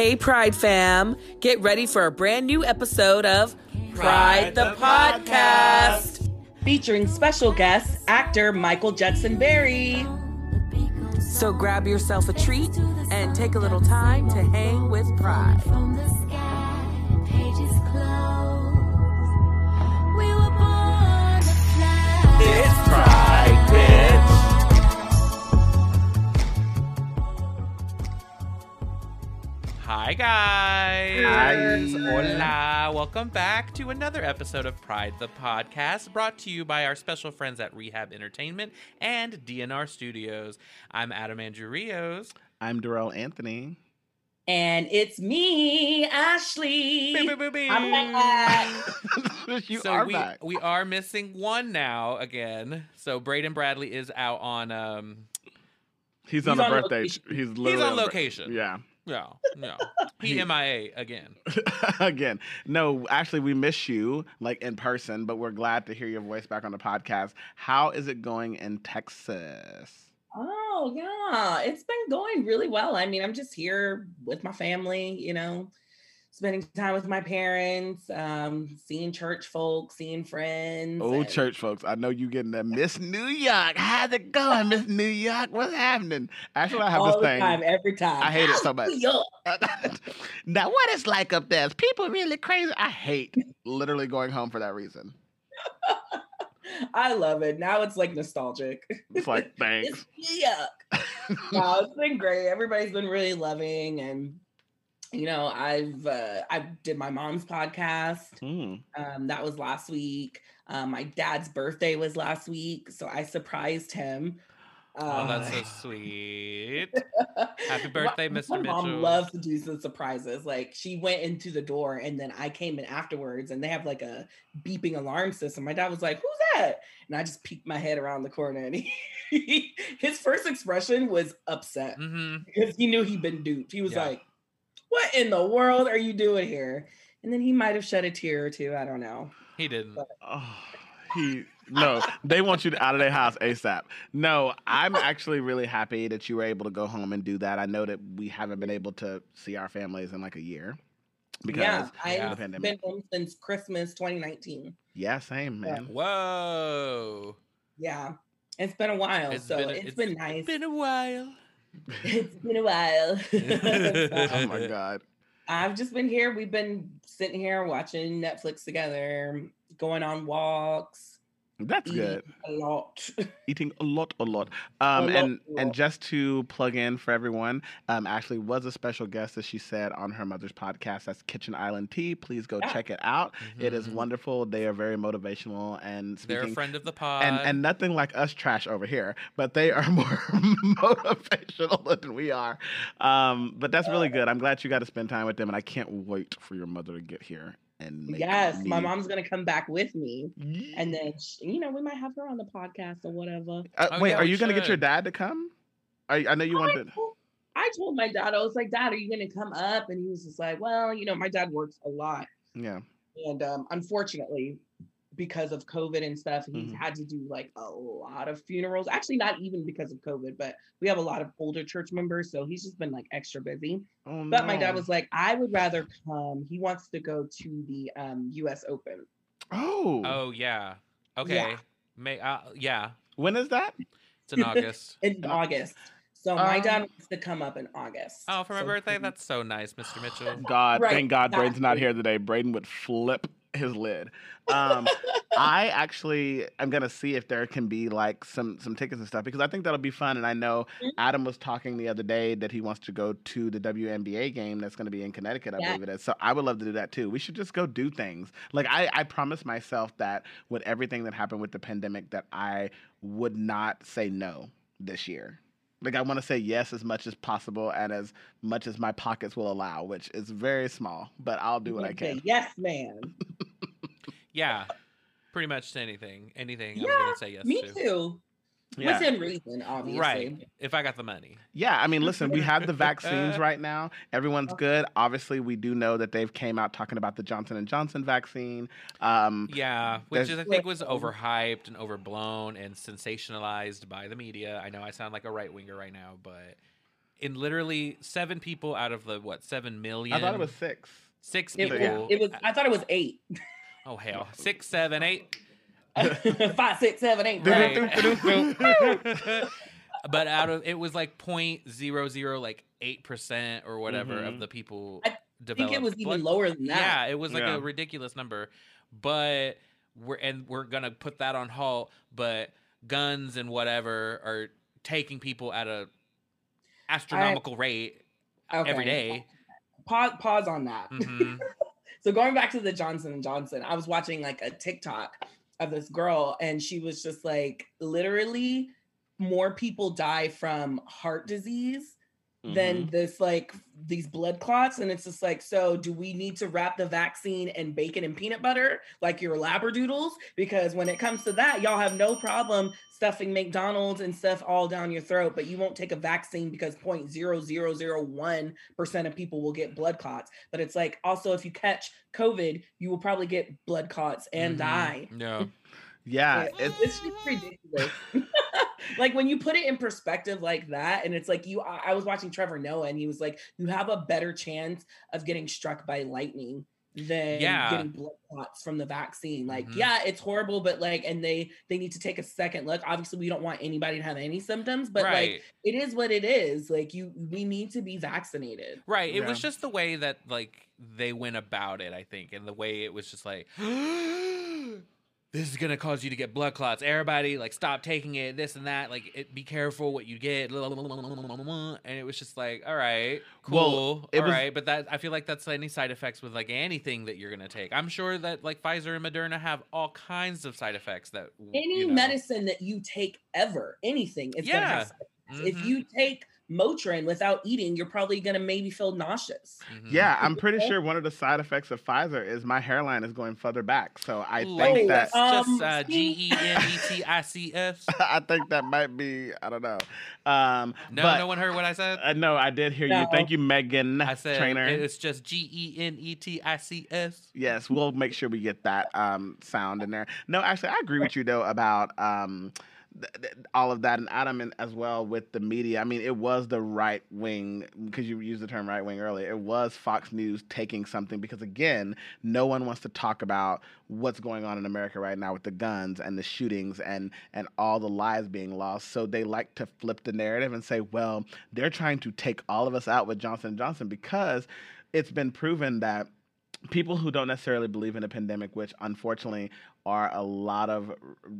Hey, Pride fam, get ready for a brand new episode of Pride, the, Podcast. featuring special guest actor Michael Judson Berry. So grab yourself a treat and take a little time to hang with Pride. From Hi, guys. Hi. Hola. Welcome back to another episode of Pride the Podcast, brought to you by our special friends at Rehab Entertainment and DNR Studios. I'm Adam Andrew Rios. I'm Darrell Anthony. And it's me, Ashley. Bing, bing, bing, bing. I'm back. you so are we, back. we are missing one now again. So Braden Bradley is out on um He's on He's a on birthday. location. He's literally on a bir- location. Yeah. No, no. He He- MIA again. Again, no. Actually, we miss you like in person, but we're glad to hear your voice back on the podcast. How is it going in Texas? Oh, yeah. It's been going really well. I mean, I'm just here with my family, you know, spending time with my parents, um, seeing church folks, seeing friends. Oh, and- church folks, I know you getting that Miss New York. How's it going, Miss New York? What's happening? Actually, I have all this the thing. time, every time. I hate it so much. Now, what it's like up there? Is people really crazy? I hate literally going home for that reason. I love it. Now it's like nostalgic. It's like thanks. It's New York. wow, it's been great. Everybody's been really loving, and you know, I've uh, I did my mom's podcast. Hmm. Um, that was last week. Um, my dad's birthday was last week, so I surprised him. Oh, that's Uh, so sweet. Happy birthday, my, Mr. My mom loves to do some surprises. Like she went into the door, and then I came in afterwards, and they have like a beeping alarm system. My dad was like, "Who's that?" And I just peeked my head around the corner, and he, his first expression was upset hmm because he knew he'd been duped. He was Yeah. like, "What in the world are you doing here?" And then he might have shed a tear or two. I don't know. He didn't. Oh, he no, they want you out of their house ASAP. No, I'm actually really happy that you were able to go home and do that. I know that we haven't been able to see our families in like a year because yeah, I've the been home since Christmas 2019. Yeah, same Yeah. man. Whoa. Yeah, it's been a while, It's so been a- it's it's been nice. It's been a while. It's been a while. oh my god. I've just been here. We've been sitting here watching Netflix together, going on walks, That's eating good. a lot. Eating a lot, a lot. Um, lot, and a and lot. just to plug in for everyone, um, Ashley was a special guest, as she said on her mother's podcast. That's Kitchen Island Tea. Please go Yeah. check it out. It is Mhm. wonderful. They are very motivational and They're a speaking. friend of the pod. and and nothing like us trash over here, but they are more motivational than we are. Um, but that's really good. I'm glad you got to spend time with them, and I can't wait for your mother to get here and make yes, my mom's gonna come back with me, Ye- and then sh- you know we might have her on the podcast or whatever. Uh, Oh, wait, yeah, are we you gonna get your dad to come? I, I know you I wanted. told- I told my dad, I was like, Dad, are you gonna come up? And he was just like, Well, you know, my dad works a lot. Yeah. And um, unfortunately, because of COVID and stuff, he's Mhm. had to do like a lot of funerals. Actually, not even because of COVID, but we have a lot of older church members, so he's just been like extra busy. Oh, But my dad was like, I would rather come. He wants to go to the um, U.S. Open. Oh. oh yeah. Okay. May uh, yeah. When is that? It's in August. in August. So my dad Um, wants to come up in August. Oh, for my So birthday? he- That's so nice, Mr. Mitchell. God, Right, thank God Braden's not here today. Braden would flip his lid. Um, I actually am gonna see if there can be like some some tickets and stuff because I think that'll be fun. And I know Mhm. Adam was talking the other day that he wants to go to the WNBA game that's going to be in Connecticut. I Yeah. believe it is. So I would love to do that too. We should just go do things. Like I, I promised myself that with everything that happened with the pandemic, that I would not say no this year. Like I want to say yes as much as possible and as much as my pockets will allow, which is very small, but I'll do what I can. Yes, man. Yeah. Pretty much to anything. Anything I'm Yeah, gonna say yes Me to. too. Yeah. Within reason, obviously. Right. If I got the money. Yeah, I mean, listen, we have the vaccines right now. Everyone's good. Obviously, we do know that they've came out talking about the Johnson and Johnson vaccine. Um, Yeah, which is, I think was overhyped and overblown and sensationalized by the media. I know I sound like a right winger right now, but in literally seven people out of the what seven million. I thought it was six. six It, people. it, it was. I thought it was eight. oh hell, six, seven, eight. Five, six, seven, eight. Right. Right. but out of it was like point zero zero like eight percent or whatever Mhm. of the people. I think it was even blood- lower than that. Yeah, it was like Yeah. a ridiculous number, but we're and we're gonna put that on halt. But guns and whatever are taking people at a astronomical rate Okay. every day. Pause. Pause on that. hmm So going back to the Johnson and Johnson, I was watching like a TikTok of this girl, and she was just like, literally, more people die from heart disease than Mhm. this like these blood clots and it's just like so do we need to wrap the vaccine in bacon and peanut butter like your labradoodles because when it comes to that y'all have no problem stuffing mcdonald's and stuff all down your throat but you won't take a vaccine because 0.0001% of people will get blood clots but it's like also if you catch covid you will probably get blood clots and Mhm. die No. Yeah, Yeah, it's it's ridiculous. like when you put it in perspective like that, and it's like you. I, I was watching Trevor Noah, and he was like, "You have a better chance of getting struck by lightning than Yeah. getting blood clots from the vaccine." Like, Mhm. yeah, it's horrible, but like, and they they need to take a second look. Obviously, we don't want anybody to have any symptoms, but right. like, it is what it is. Like, you we need to be vaccinated. Right. It was just the way that like they went about it, I think, and the way it was just like this is gonna cause you to get blood clots. Everybody like stop taking it, this and that. Like it, be careful what you get. And it was just like, all right, cool, it all was- right. But that I feel like that's any side effects with like anything that you're gonna take. I'm sure that like Pfizer and Moderna have all kinds of side effects that Any you know. medicine that you take ever, anything, is gonna Yeah. have side effects. If you mm-hmm. take Motrin without eating, you're probably gonna maybe feel nauseous. mhm. yeah. I'm pretty sure one of the side effects of Pfizer is my hairline is going further back. So I Ooh, think that's that Um, just uh, G E N E T I C S. I think that might be. I don't know. Um, No, but, no one heard what I said. Uh, no, I did hear you. Thank you, Megan. I said trainer. it's just G E N E T I C S. Yes, we'll make sure we get that um, sound in there. No, actually, I agree with you though about um, th- th- all of that, and Adam in, as well with the media. I mean, it was the right wing because you used the term right wing earlier. It was Fox News taking something because again, no one wants to talk about what's going on in America right now with the guns and the shootings and and all the lives being lost. So they like to flip the narrative and say, well, they're trying to take all of us out with Johnson and Johnson because it's been proven that people who don't necessarily believe in a pandemic, which unfortunately are a lot of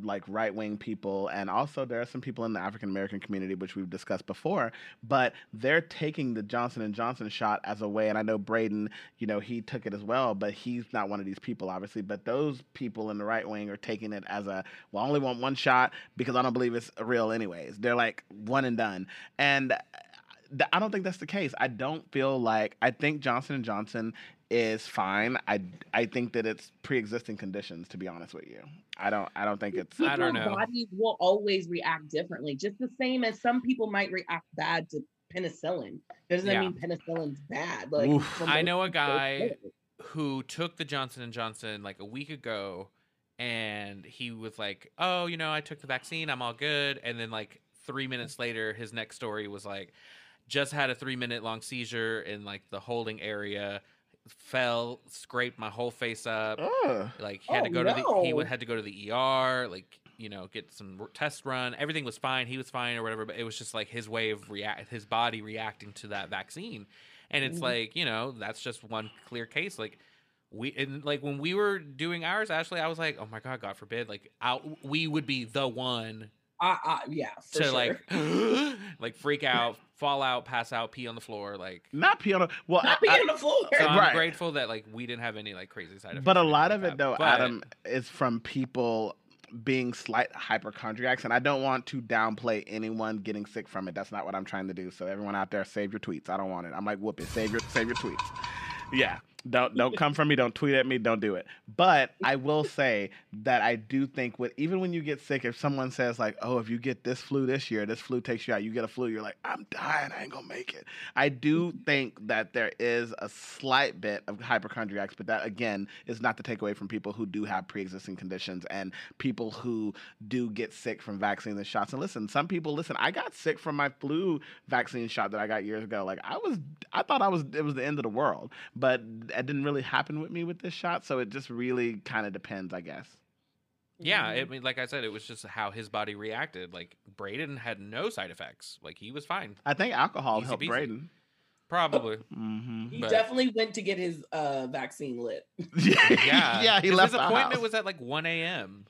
like right wing people, and also there are some people in the African American community, which we've discussed before, but they're taking the Johnson and Johnson shot as a way, and I know Braden, you know, he took it as well, but he's not one of these people, obviously. But those people in the right wing are taking it as a well, I only want one shot because I don't believe it's real, anyways. They're like one and done, and. Uh, I don't think that's the case. I don't feel like I think Johnson and Johnson is fine. I I think that it's pre-existing conditions. To be honest with you, I don't I don't think it's. I don't People's know. Bodies will always react differently, just the same as some people might react bad to penicillin. Doesn't Yeah. mean penicillin's bad. Like Oof. I know a guy who took the Johnson and Johnson like a week ago, and he was like, "Oh, you know, I took the vaccine. I'm all good." And then like three minutes later, his next story was like, "Just had a three minute long seizure in like the holding area." Fell, scraped my whole face up. Ugh. Like he had to Oh, go to the he would had to go to the ER, like you know, get some r- test run. Everything was fine. He was fine or whatever, but it was just like his way of react his body reacting to that vaccine. And it's Mhm. like, you know, that's just one clear case like we and like when we were doing ours, Ashley, I was like, "Oh my god, God forbid!" Like, out, we would be the one I, I, yeah, for to sure. like, like freak out, fall out, pass out, pee on the floor. Like, Not pee piano. Well, not I- being I- on the floor. so I'm Right. grateful that like we didn't have any like crazy side effects. but a or anything lot like of it that. though, But- Adam, is from people being slight hypochondriacs, and I don't want to downplay anyone getting sick from it. That's not what I'm trying to do. So everyone out there, save your tweets. I don't want it. I'm like, whoop it. Save your save your tweets. Yeah. Don't don't come for me. Don't tweet at me. Don't do it. But I will say that I do think with even when you get sick, if someone says like, "Oh, if you get this flu this year, this flu takes you out," you get a flu, you're like, "I'm dying. I ain't gonna make it." I do think that there is a slight bit of hypochondriacs, but that again is not to take away from people who do have pre-existing conditions and people who do get sick from vaccines and shots. And listen, some people listen. I got sick from my flu vaccine shot that I got years ago. Like I was, I thought I was it was the end of the world, but it didn't really happen with me with this shot. So it just really kind of depends, I guess. Yeah, Mm-hmm. I mean, like I said, it was just how his body reacted. Like Braden had no side effects. Like he was fine. I think alcohol Easy helped peasy. Braden. Probably. hmm He But- definitely went to get his uh, vaccine lit. Yeah. yeah, he 'cause left His the appointment house. was at like 1 a.m.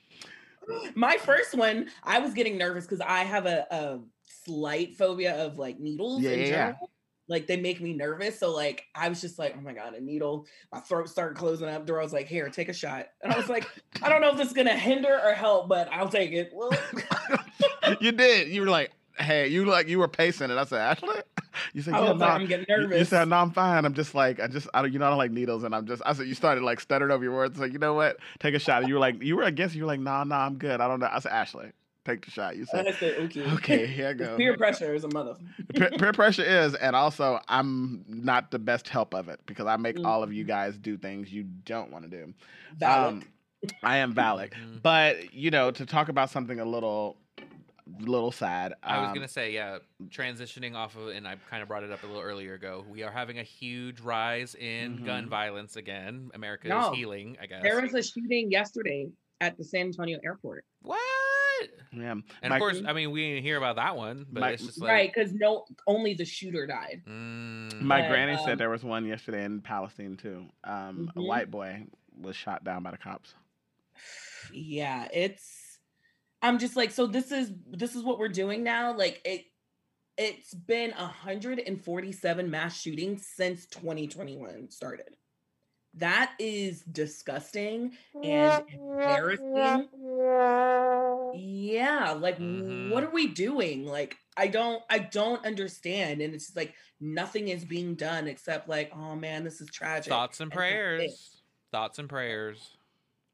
My first one, I was getting nervous because I have a, a slight phobia of like needles Yeah, in yeah, yeah. general. Like they make me nervous. So like I was just like, oh my god, a needle. My throat started closing up. Dora was like, here, take a shot. And I was like, I don't know if this is gonna hinder or help, but I'll take it. Well, you did. You were like, hey, you like you were pacing it. I said, Ashley, you said, I yeah, like, no. I'm getting nervous. You said no, I'm fine. I'm just like I just I don't you know I don't like needles and I'm just I said you started like stuttering over your words. Like you know what? Take a shot. And you were like you were against. You were like nah nah I'm good. I don't know. I said Ashley, take the shot. You And I said said, okay. okay. Here I go. Peer pressure is a mother. Peer, peer pressure is, and also I'm not the best help of it because I make all of you guys do things you don't want to do. Valid. Um, I am valid, Mhm. but you know to talk about something a little little sad. I was um, gonna say, yeah, transitioning off of, and I kind of brought it up a little earlier ago. We are having a huge rise in gun Mhm. violence again. America No. is healing, I guess. there was a shooting yesterday at the San Antonio airport. what? Yeah. And My- of course, I mean, we didn't hear about that one, but My- it's just like, right, because no only the shooter died. mm, My But, granny um, said there was one yesterday in Palestine too. Um, A Mhm. white boy was shot down by the cops. yeah it's i'm just like so this is this is what we're doing now like it it's been 147 mass shootings since 2021 started that is disgusting and embarrassing yeah like Mhm. what are we doing like i don't i don't understand and it's just like nothing is being done except like oh man this is tragic thoughts and And prayers. Thoughts and prayers.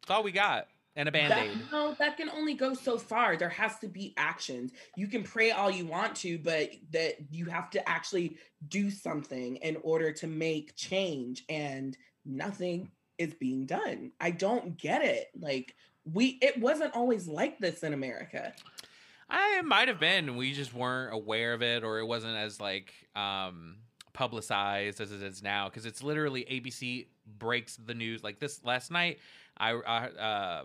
That's all we got. And a band aid. no, that can only go so far. There has to be actions. You can pray all you want to, but that you have to actually do something in order to make change. And nothing is being done. I don't get it. Like we, it wasn't always like this in America. I might have been. We just weren't aware of it, or it wasn't as like um publicized as it is now. Because it's literally ABC breaks the news like this last night. I uh,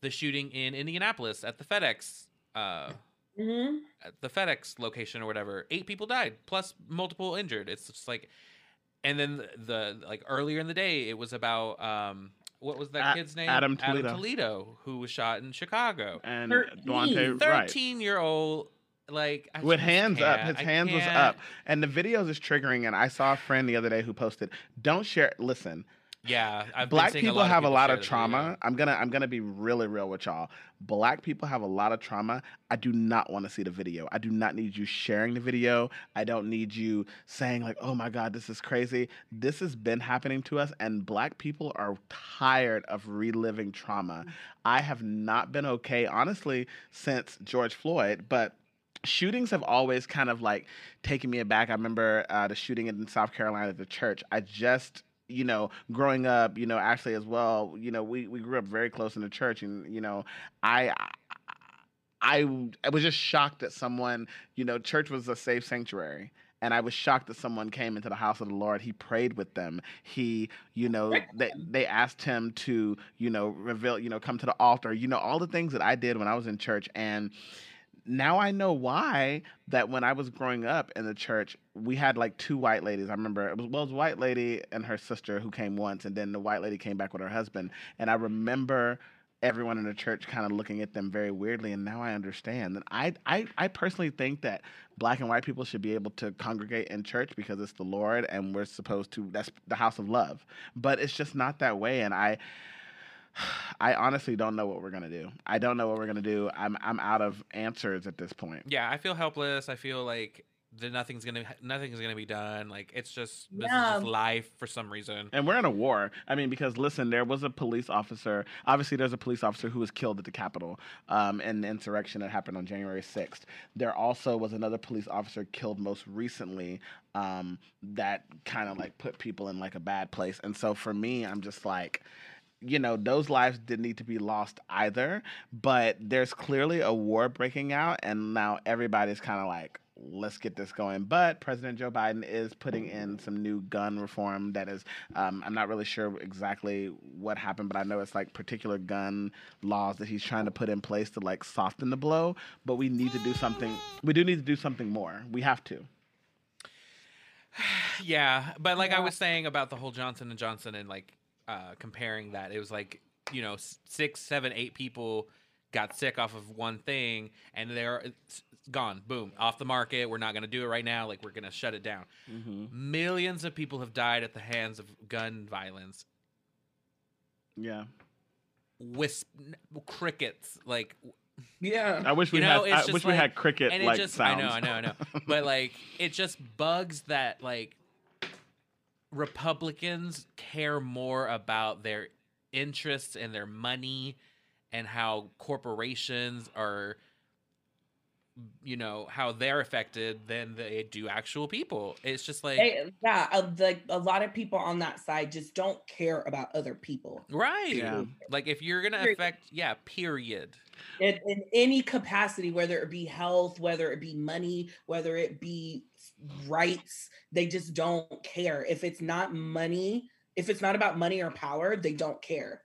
the shooting in Indianapolis at the FedEx. Uh, Mhm. at the FedEx location or whatever, eight people died plus multiple injured. It's just like, and then the, the like earlier in the day, it was about um what was that A- kid's name? Adam Toledo. Toledo, who was shot in Chicago. And 13. Daunte, Wright. Thirteen year old, like I With hands up, can't. his I hands was can't. up, and the videos is triggering. And I saw a friend the other day who posted, "Don't share." Listen, Yeah, I've black people have a people lot of trauma. I'm gonna I'm gonna be really real with y'all. Black people have a lot of trauma. I do not want to see the video. I do not need you sharing the video. I don't need you saying like, "Oh my god, this is crazy." This has been happening to us and black people are tired of reliving trauma. I have not been okay honestly since George Floyd, but shootings have always kind of like taken me aback. I remember uh, the shooting in South Carolina at the church. I just you know, growing up, you know, actually as well, you know, we, we grew up very close in the church and, you know, I, I, I was just shocked that someone, you know, church was a safe sanctuary. And I was shocked that someone came into the house of the Lord. He prayed with them. He, you know, they, they asked him to, you know, reveal, you know, come to the altar, you know, all the things that I did when I was in church. And now I know why that when I was growing up in the church, we had like two white ladies. I remember it was well, it was white lady and her sister who came once, and then the white lady came back with her husband. And I remember everyone in the church kind of looking at them very weirdly. And now I understand that I, I I personally think that black and white people should be able to congregate in church because it's the Lord and we're supposed to that's the house of love. But it's just not that way. And I I honestly don't know what we're gonna do. I don't know what we're gonna do. I'm I'm out of answers at this point. Yeah, I feel helpless. I feel like then nothing's gonna nothing's gonna be done. Like it's just this is just life for some reason. And we're in a war. I mean, because listen, there was a police officer. Obviously, there's a police officer who was killed at the Capitol um, in the insurrection that happened on January 6th. There also was another police officer killed most recently um, that kind of like put people in like a bad place. And so for me, I'm just like, you know, those lives didn't need to be lost either. But there's clearly a war breaking out, and now everybody's kind of like, let's get this going. But President Joe Biden is putting in some new gun reform that is, um, I'm not really sure exactly what happened, but I know it's like particular gun laws that he's trying to put in place to like soften the blow. But we need to do something. We do need to do something more. We have to. Yeah, but like I was saying about the whole Johnson and Johnson and like uh, comparing that, it was like you know six, seven, eight people got sick off of one thing, and they're gone, boom, off the market. We're not gonna do it right now. Like we're gonna shut it down. Mm-hmm. Millions of people have died at the hands of gun violence. Yeah. Wisp, crickets, like Yeah. I wish we You know, had. I just wish we had cricket like just sounds. I know, I know, I know. but like it just bugs that like Republicans care more about their interests and their money and how corporations are you know how they're affected than they do actual people. It's just like They- yeah, uh, like a lot of people on that side just don't care about other people right. Yeah. Like if you're going to Period. affect yeah, period. in, in any capacity, whether it be health, whether it be money, whether it be rights. They just don't care. If it's not money, if it's not about money or power, they don't care.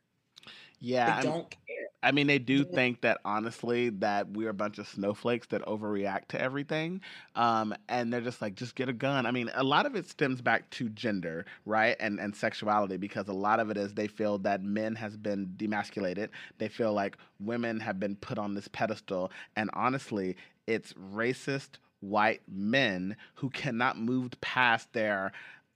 Yeah. They I'm- don't care. I mean, they do think that honestly that we're a bunch of snowflakes that overreact to everything, um, and they're just like, just get a gun. I mean, a lot of it stems back to gender, right, and and sexuality, because a lot of it is they feel that men has been demasculated. They feel like women have been put on this pedestal, and honestly, it's racist white men who cannot move past their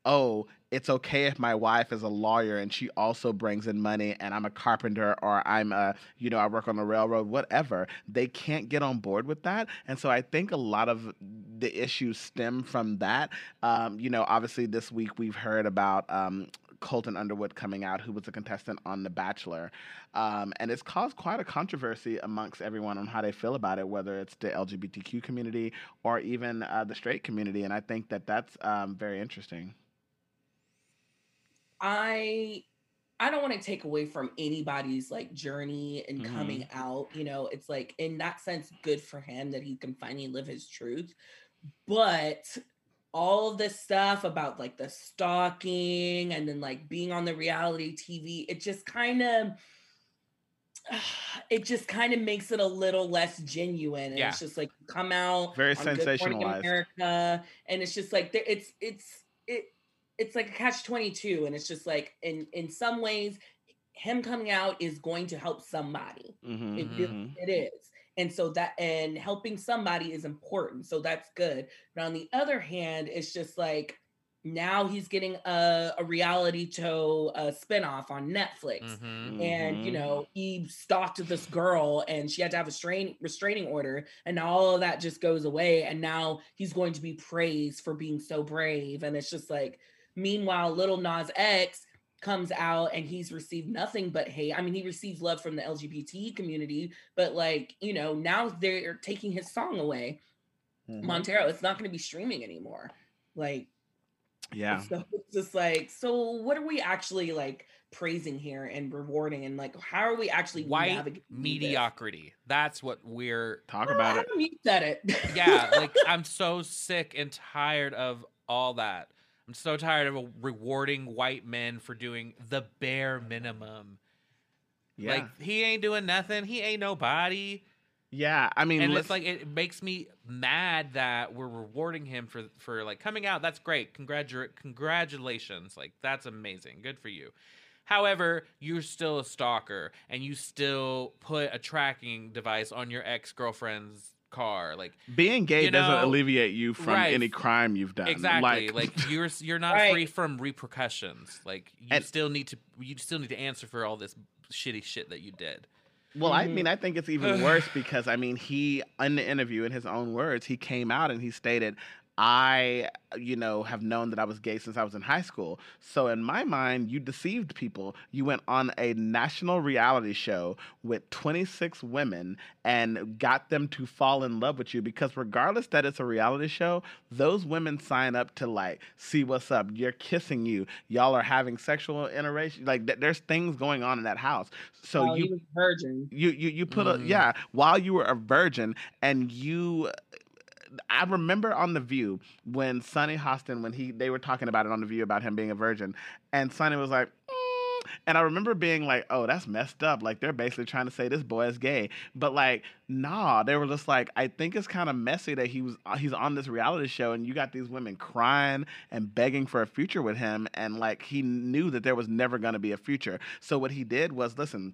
oh, it's okay if my wife is a lawyer and she also brings in money and I'm a carpenter or I'm a, you know, I work on the railroad, whatever. They can't get on board with that. And so I think a lot of the issues stem from that. Um, you know, obviously this week we've heard about um, Colton Underwood coming out, who was a contestant on The Bachelor. Um, and it's caused quite a controversy amongst everyone on how they feel about it, whether it's the LGBTQ community or even uh, the straight community. And I think that that's um, very interesting. I I don't want to take away from anybody's like journey and Mhm. coming out. You know, it's like in that sense, good for him that he can finally live his truth. But all of this stuff about like the stalking and then like being on the reality TV, it just kind of it just kind of makes it a little less genuine. And Yeah. it's just like come out Very sensationalized. America, and it's just like it's it's it it's like a catch 22 and it's just like in in some ways him coming out is going to help somebody Mm-hmm. it, really- it is and so that and helping somebody is important so that's good but on the other hand it's just like now he's getting a, a reality show a spinoff on netflix Mhm. and you Mhm. know he stalked this girl and she had to have a strain, restraining order and now all of that just goes away and now he's going to be praised for being so brave and it's just like meanwhile Lil Nas X comes out and he's received nothing but hate i mean he receives love from the lgbt community but like you know now they're taking his song away Mhm. montero it's not going to be streaming anymore like Yeah. so it's just like, so what are we actually like praising here and rewarding and like how are we actually White navigating this? mediocrity. That's what we're Talk Oh, about it. You said it. yeah, like I'm so sick and tired of all that. I'm so tired of rewarding white men for doing the bare minimum. Yeah. Like he ain't doing nothing. He ain't nobody. yeah. I mean, and let's, it's like it makes me mad that we're rewarding him for for like coming out. That's great. Congratu- congratulations. Like that's amazing. Good for you. However, you're still a stalker and you still put a tracking device on your ex-girlfriend's car. Like being gay you doesn't alleviate you from right. any crime you've done. Exactly. Like, you're you're not Right. free from repercussions. Like you And- still need to you still need to answer for all this shitty shit that you did. Well, I Mhm. mean, I think it's even worse because I mean, he in the interview, in his own words, he came out and he stated, I, you know, have known that I was gay since I was in high school. So in my mind, you deceived people. You went on a national reality show with 26 women and got them to fall in love with you because regardless that it's a reality show, those women sign up to like see what's up. You're kissing you. Y'all are having sexual interaction. Like th- there's things going on in that house. So While you he was virgin. you you you put a Mm. yeah while you were a virgin and you I remember on the View when Sunny Hostin when he they were talking about it on the View about him being a virgin and Sunny was like "Mm," and I remember being like oh that's messed up. Like they're basically trying to say this boy is gay. But like nah they were just like I think it's kind of messy that he was uh, he's on this reality show and you got these women crying and begging for a future with him and like he knew that there was never to be a future. So what he did was listen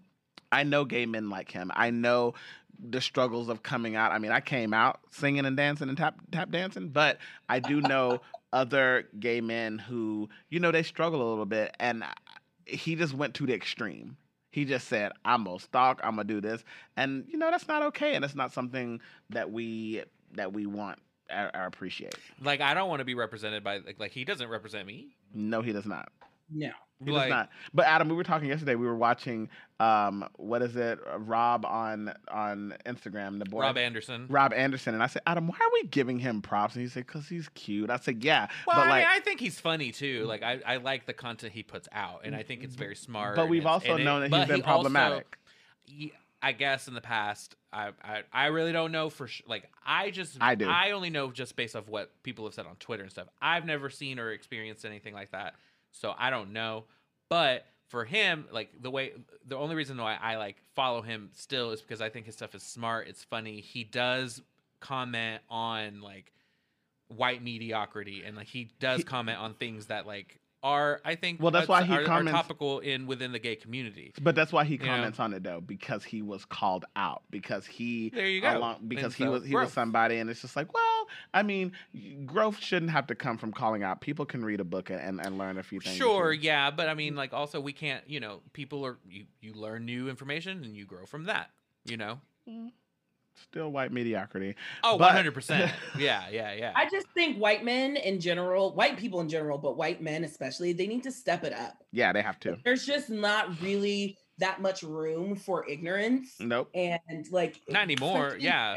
I know gay men like him. I know the struggles of coming out. I mean, I came out singing and dancing and tap tap dancing, but I do know other gay men who, you know, they struggle a little bit and he just went to the extreme. He just said, "I'm gonna stalk. I'm gonna do this," and you know that's not okay, and it's not something that we that we want or, or appreciate. Like I don't want to be represented by like like he doesn't represent me. No, he does not. No. He like does not. But Adam, we were talking yesterday. We were watching, um, what is it? Rob on on Instagram. The boy, Rob Anderson. Rob Anderson, and I said, Adam, why are we giving him props? And he said, because he's cute. I said, yeah, Well, but I, like, mean, I think he's funny too. Like I, I like the content he puts out, and I think it's very smart. but we've also and it- known that he's been he problematic. Ye- I guess in the past, I, I, I really don't know for sure. Like I just, I do. I only know just based off what people have said on Twitter and stuff. I've never seen or experienced anything like that, so I don't know. But for him, like the way, the only reason why I like follow him still is because I think his stuff is smart. It's funny. He does comment on like white mediocrity, and like he does comment on things that like are I think Well, that's uh, why he are, are comments- topical in within the gay community. But that's why he know? comments on it though, because he was called out, because he There you go. along, because And he so, was he was somebody, and it's just like, well, I mean, growth shouldn't have to come from calling out. People can read a book and, and learn a few things. Sure, and- yeah, but I mean, like, also we can't, you know, people are you you learn new information and you grow from that, you know. Mm-hmm. Still white mediocrity. Oh, But- one hundred percent. Yeah, yeah, yeah. I just think white men in general, white people in general, but white men especially, they need to step it up. Yeah, they have to. There's just not really that much room for ignorance. Nope. And like Not anymore. Yeah,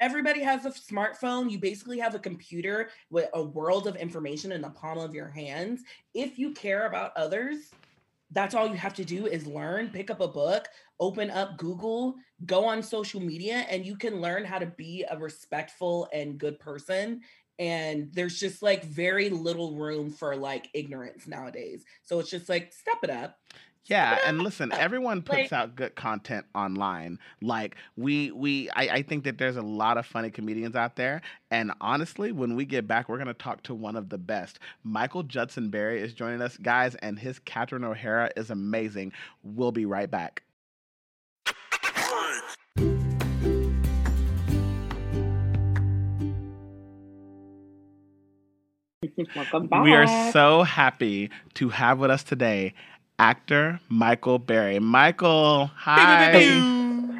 everybody has a smartphone. You basically have a computer with a world of information in the palm of your hands. If you care about others, that's all you have to do is learn, pick up a book, open up Google, go on social media, and you can learn how to be a respectful and good person. And there's just like very little room for like ignorance nowadays. So it's just like step it up. Yeah, and listen, everyone puts Like- out good content online. Like we we I, I think that there's a lot of funny comedians out there. And honestly, when we get back, we're gonna talk to one of the best. Michael Judson Berry is joining us, guys, and his Catherine O'Hara is amazing. We'll be right back. Welcome back. We are so happy to have with us today actor Michael Berry. Michael, hi.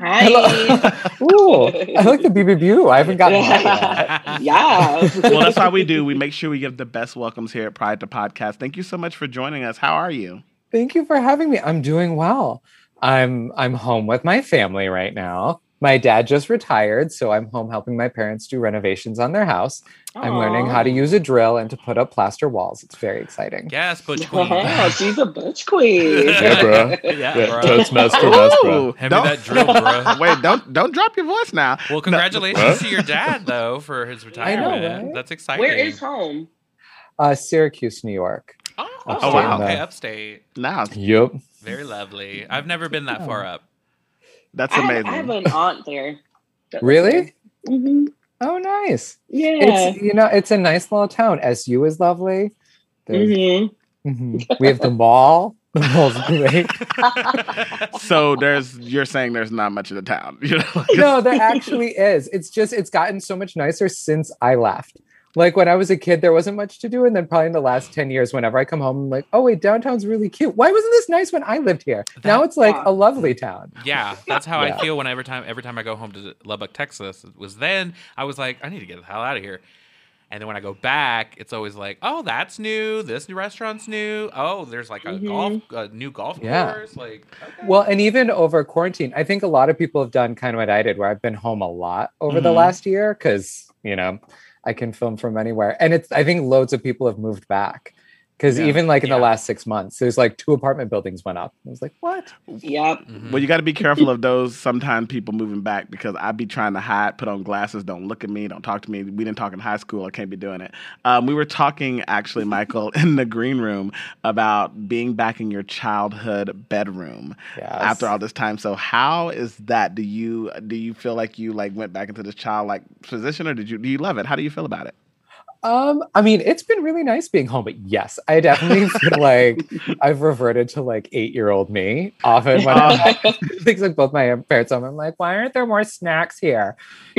Hi. Ooh, I like the BBB. I haven't gotten that yet. yeah. well, that's how we do. We make sure we give the best welcomes here at Pride to Podcast. Thank you so much for joining us. How are you? Thank you for having me. I'm doing well. I'm I'm home with my family right now. My dad just retired, so I'm home helping my parents do renovations on their house. I'm learning how to use a drill and to put up plaster walls. It's very exciting. yes, Butch Queen. Oh, she's a butch queen. Yeah, bruh. yeah, Yeah, bro. Toastmaster, best, bro. Ooh, Hand me don't- that drill, bro. Wait, don't don't drop your voice now. Well, congratulations to your dad though for his I know, retirement. right? That's exciting. Where is home? Uh, Syracuse, New York. Oh, Upstate wow. Okay, upstate. Now Yup. Very lovely. I've never been that far up. That's I have, amazing. I have an aunt there. Really? hmm Oh, nice. Yeah. It's you know, it's a nice little town. SU is lovely. There's- hmm Mhm. We have the mall. The mall's great. so there's you're saying there's not much of the town. You know? like, no, there actually is. It's just it's gotten so much nicer since I left. Like when I was a kid, there wasn't much to do, and then probably in the last ten years, whenever I come home, I'm like, oh wait, downtown's really cute. Why wasn't this nice when I lived here? now it's like Yeah. a lovely town. Yeah, that's how Yeah. I feel when every time every time I go home to Lubbock, Texas. It was then I was like, I need to get the hell out of here. And then when I go back, it's always like, oh, that's new. This new restaurant's new. Oh, there's like a golf, a new golf Yeah. course. Like, okay. Well, and even over quarantine, I think a lot of people have done kind of what I did, where I've been home a lot over the Mhm. last year because you know I can film from anywhere, and it's I think loads of people have moved back because Yeah. even like in Yeah. the last six months, there's like two apartment buildings went up. I was like, what? Yep. Mhm. Well, you got to be careful of those sometimes people moving back because I'd be trying to hide, put on glasses, don't look at me, don't talk to me. We didn't talk in high school. I can't be doing it. Um, we were talking actually, Michael, in the green room about being back in your childhood bedroom Yes. after all this time. So how is that? Do you do you feel like you like went back into this childlike position, or did you do you love it? How do you feel about it? Um, I mean, it's been really nice being home, but yes, I definitely feel like I've reverted to like eight year old me. Often when I'm things like both my parents home, I'm like, why aren't there more snacks here?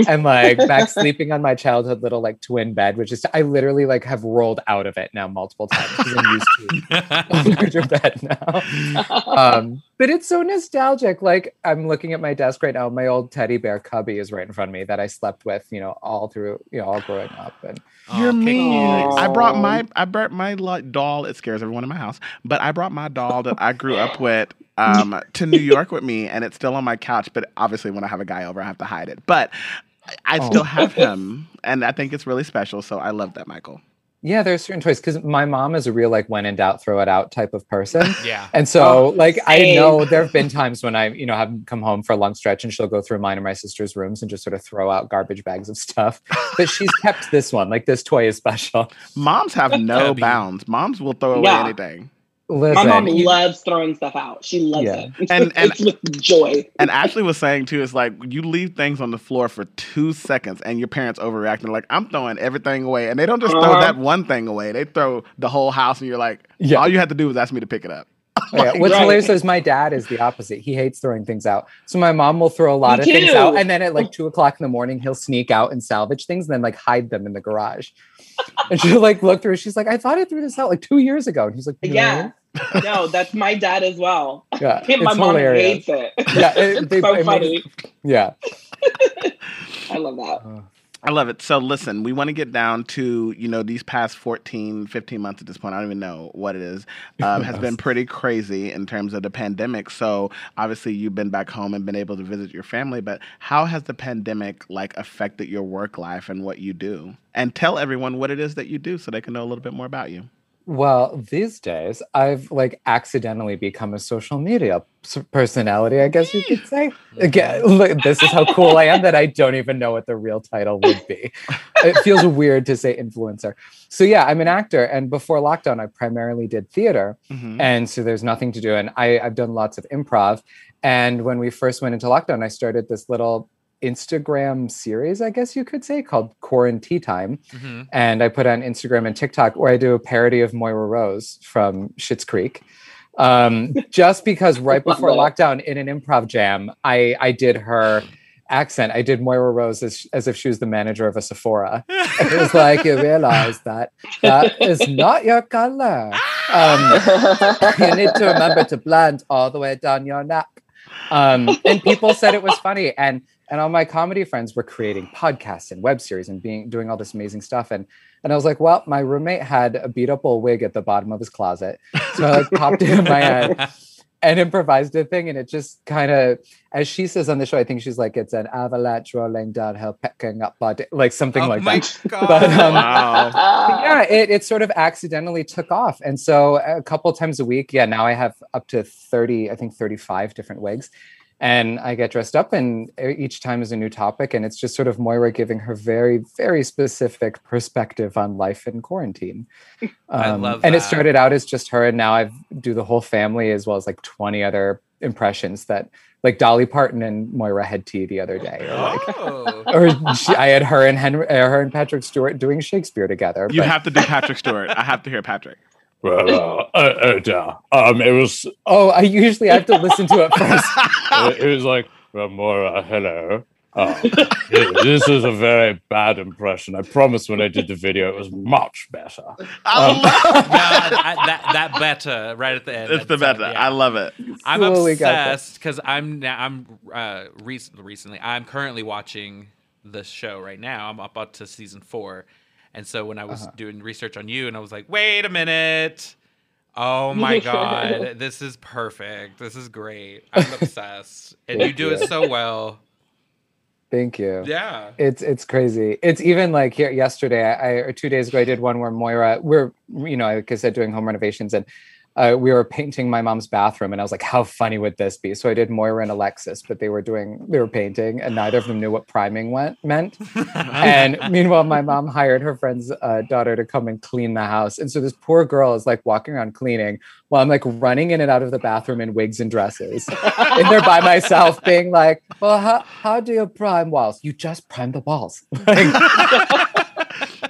And like back sleeping on my childhood little like twin bed, which is I literally like have rolled out of it now multiple times because I'm used to a larger bed now. Um, but it's so nostalgic. Like I'm looking at my desk right now. My old teddy bear cubby is right in front of me that I slept with, you know, all through, you know, all growing up. And You're cute. mean. I brought my I brought my doll. It scares everyone in my house, but I brought my doll that I grew up with um, to New York with me, and it's still on my couch. But obviously, when I have a guy over, I have to hide it. But I- I Oh. still have him, and I think it's really special. So I love that, Michael. Yeah, there's certain toys because my mom is a real like when in doubt, throw it out type of person. Yeah. And so, like, I know there have been times when I, you know, have come home for a long stretch and she'll go through mine and my sister's rooms and just sort of throw out garbage bags of stuff. But she's kept this one. Like, this toy is special. Moms have no bounds. Moms will throw away Yeah. anything. Listen, My mom you- loves throwing stuff out. She loves Yeah. it. And- and- it's with joy. And Ashley was saying too, it's like you leave things on the floor for two seconds, and your parents overreacting. Like I'm throwing everything away, and they don't just throw Uh-huh. that one thing away. They throw the whole house, and you're like, Yeah. all you had to do was ask me to pick it up. Oh, yeah. What's Right. hilarious is my dad is the opposite. He hates throwing things out. So my mom will throw a lot Me of things out, and then at like two o'clock in the morning, he'll sneak out and salvage things, and then like hide them in the garage. And she'll like look through. She's like, "I thought I threw this out like two years ago," and he's like, "No." Yeah. No, that's my dad as well. yeah." my it's mom hilarious. hates it. Yeah, it- it's they- so I mean, funny. Yeah. I love that. I love it. So listen, we want to get down to, you know, these past 14, 15 months at this point. I don't even know what it is. Um, has been pretty crazy in terms of the pandemic. So obviously you've been back home and been able to visit your family, but how has the pandemic like affected your work life and what you do? And tell everyone what it is that you do so they can know a little bit more about you. Well, these days I've like accidentally become a social media personality, I guess you could say. Again, look, this is how cool I am that I don't even know what the real title would be. It feels weird to say influencer. So yeah, I'm an actor, and before lockdown, I primarily did theater, Mhm. and so there's nothing to do. And I, I've done lots of improv. And when we first went into lockdown, I started this little Instagram series, I guess you could say, called Quarantine Time Mhm. and I put on Instagram and TikTok where I do a parody of Moira Rose from Schitt's Creek. Um, just because right before lockdown in an improv jam, I I did her accent. I did Moira Rose as, as if she was the manager of a Sephora. It was like you realize that that is not your color. Um, you need to remember to blend all the way down your neck. Um, and people said it was funny, and and all my comedy friends were creating podcasts and web series and being doing all this amazing stuff. And and I was like, well, my roommate had a beat up old wig at the bottom of his closet, so I like popped it in my head and improvised a thing, and it just kind of, as she says on the show, I think she's like, it's an avalanche rolling downhill, picking up body, like something oh like my that. god. But, um, Wow. But yeah, it, it sort of accidentally took off. And so a couple times a week, yeah, now I have up to 30, I think 35 different wigs. And I get dressed up, and each time is a new topic. And it's just sort of Moira giving her very, very specific perspective on life in quarantine. I Um, love And it started out as just her, and now I do the whole family as well as like 20 other impressions that, like Dolly Parton and Moira had tea the other day. Or like, Oh. or she, I had her and Henry, uh, her and Patrick Stewart doing Shakespeare together. You but- have to do Patrick Stewart. I have to hear Patrick. Well, uh, uh, uh, yeah. um, it was Oh, I usually have to listen to it first. it, it was like well, Moira, hello. Uh, this is a very bad impression. I promise when I did the video, it was much better. I Um, love No, I- that that beta right at the end. it's the that's, uh, yeah. I love it. I'm Slowly obsessed because I'm now I'm uh rec- recently I'm currently watching the show right now. I'm up up to season four, And so when I was Uh-huh. doing research on you, and I was like, wait a minute. Oh my god, this is perfect. This is great. I'm obsessed, and you do it so well. Thank you. Yeah. It's it's crazy. It's even like here yesterday, I or two days ago, I did one where Moira, we're you know, like I said, doing home renovations, and uh, we were painting my mom's bathroom, and I was like, how funny would this be? So I did Moira and Alexis, but they were doing they were painting, and neither of them knew what priming went meant. and meanwhile, my mom hired her friend's uh, daughter to come and clean the house, and so this poor girl is like walking around cleaning while I'm like running in and out of the bathroom in wigs and dresses in there by myself, being like, "Well, how, how do you prime walls? You just prime the walls." Like,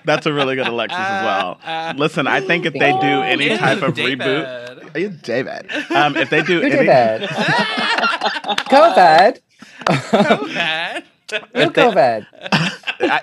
That's a really good Alexis as well. Listen, I think if they do any Ew, type of David. reboot, Are you David? Um, if they do you any, did it. COVID. COVID. You If COVID.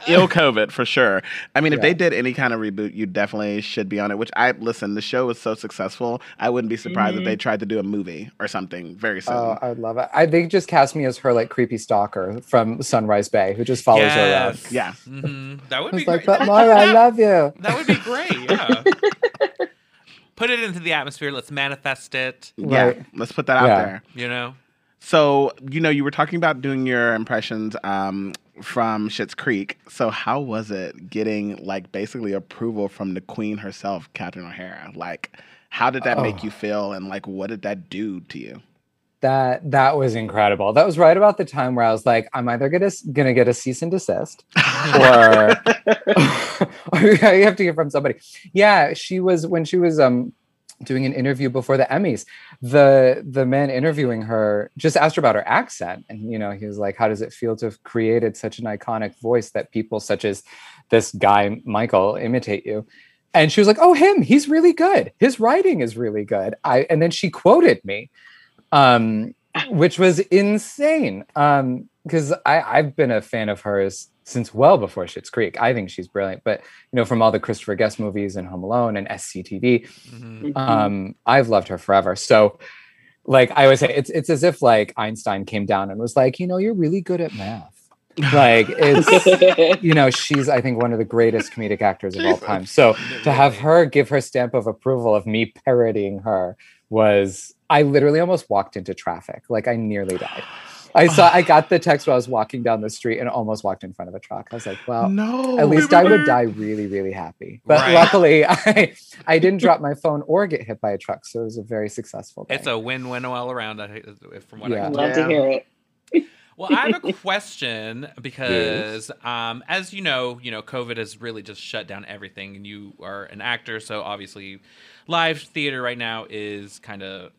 ill COVID for sure. I mean, if Yeah. they did any kind of reboot, you definitely should be on it. Which I listen, the show was so successful, I wouldn't be surprised if they tried to do a movie or something very soon. Oh, I would love it. I they just cast me as her like creepy stalker from Sunrise Bay who just follows her around. Yes. Yeah. hmm That I would be like, great. but Moira, I love you. That would be great. Yeah. Put it into the atmosphere. Let's manifest it. yeah, Right. let's put that out Yeah. there. You know. So, you know, you were talking about doing your impressions um, from Schitt's Creek. So, how was it getting like basically approval from the queen herself, Catherine O'Hara? Like, how did that make Oh. you feel, and like, what did that do to you? That that was incredible. That was right about the time where I was like, I'm either gonna gonna get a cease and desist, or or you have to hear from somebody. Yeah, she was when she was um doing an interview before the Emmys. The the man interviewing her just asked her about her accent, and you know he was like, "How does it feel to have created such an iconic voice that people such as this guy Michael imitate you?" And she was like, "Oh, him. He's really good. His writing is really good." I and then she quoted me um, which was insane. Um, because I I've been a fan of hers since well before Schitt's Creek. I think she's brilliant, but you know, from all the Christopher Guest movies and Home Alone and SCTV, Mhm. um, I've loved her forever. So, like I always say, it's it's as if like Einstein came down and was like, you know, you're really good at math. Like it's you know, she's I think one of the greatest comedic actors of all time. So to have her give her stamp of approval of me parodying her was I literally almost walked into traffic. Like I nearly died. I saw I got the text while I was walking down the street and almost walked in front of a truck. I was like, well, no, at least I would die really, really happy. But Right. luckily I I didn't drop my phone or get hit by a truck. So it was a very successful day. It's a win-win all around. I From what I Yeah. can Love Yeah. to hear it. Well, I have a question because, um, as you know, you know, COVID has really just shut down everything, and you are an actor, so obviously, live theater right now is kind of,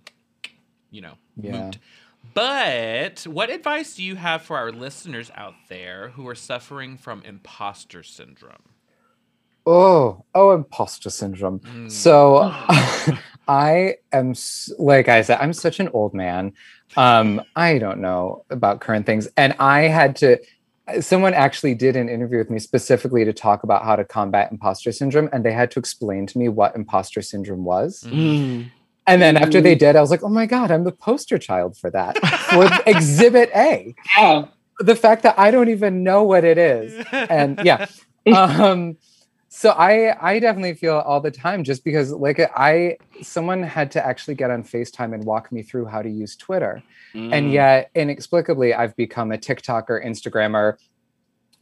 you know, Yeah. moot. But what advice do you have for our listeners out there who are suffering from imposter syndrome? Oh, oh, imposter syndrome. Mm. So I am like I said, I'm such an old man. Um, I don't know about current things. And I had to someone actually did an interview with me specifically to talk about how to combat imposter syndrome, and they had to explain to me what imposter syndrome was. Mm. And then after they did, I was like, oh my God, I'm the poster child for that. for exhibit A. Yeah. The fact that I don't even know what it is and yeah um so i i definitely feel all the time just because like i someone had to actually get on facetime and walk me through how to use twitter Mm. and yet inexplicably i've become a tiktoker instagrammer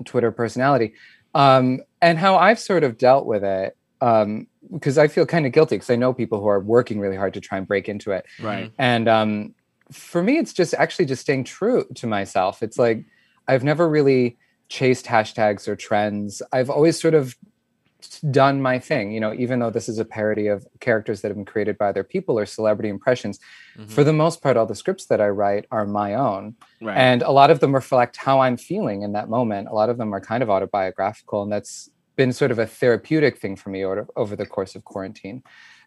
twitter personality um and how i've sort of dealt with it um because i feel kind of guilty because i know people who are working really hard to try and break into it right. and um, for me, it's just actually just staying true to myself. It's like I've never really chased hashtags or trends. I've always sort of done my thing, you know, even though this is a parody of characters that have been created by other people or celebrity impressions. Mhm. For the most part, all the scripts that I write are my own. Right. And a lot of them reflect how I'm feeling in that moment. A lot of them are kind of autobiographical, and that's been sort of a therapeutic thing for me over, over the course of quarantine.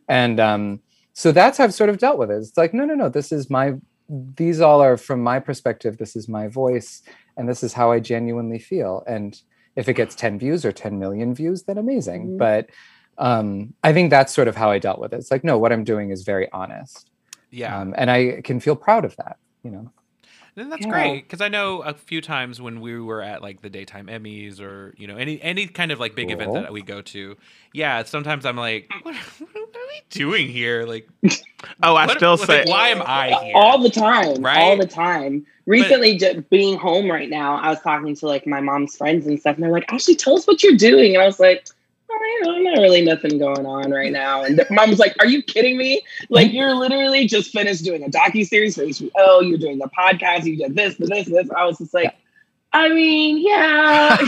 And um, so that's how I've sort of dealt with it. It's like, no, no, no, this is my, these all are from my perspective. This is my voice, and this is how I genuinely feel. And if it gets 10 views or 10 million views, then amazing. Mhm. But um, I think that's sort of how I dealt with it. It's like, no, what I'm doing is very honest. Yeah. Um, and I can feel proud of that, you know. Then that's Yeah. great because I know a few times when we were at like the daytime Emmys or you know any any kind of like big event that we go to. Yeah, sometimes I'm like, what, what are we doing here? Like, Oh, I what- still like, say why am I here? all the time, Right? all the time. Recently, just being home right now, I was talking to like my mom's friends and stuff, and they're like, "Ashley, tell us what you're doing." And I was like, "Oh, you know, not really nothing going on right now." And mom was like, "Are you kidding me? Like, mm-hmm. you're literally just finished doing a docu series for HBO. You're doing the podcast. You did this, this, this." I was just like. I mean, yeah.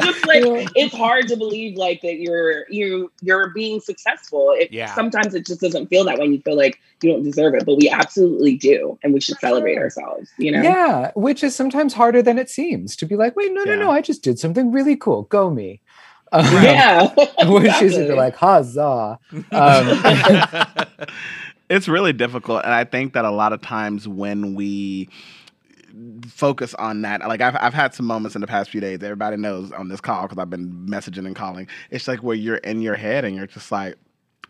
just like it's hard to believe like that you're you you're being successful. It, Yeah. Sometimes it just doesn't feel that way. You feel like you don't deserve it, but we absolutely do, and we should celebrate ourselves. You know? Yeah, which is sometimes harder than it seems to be like, wait, no, no, no, I just did something really cool. Go me. Um, Yeah. Which is Exactly. like, huzzah. Um, it's really difficult and i think that a lot of times when we focus on that like I've, I've had some moments in the past few days everybody knows on this call because i've been messaging and calling it's like where you're in your head and you're just like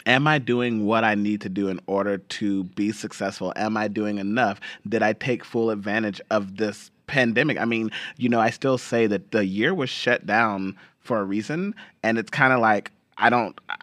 am i doing what i need to do in order to be successful am i doing enough did i take full advantage of this pandemic i mean you know i still say that the year was shut down for a reason and it's kind of like i don't I-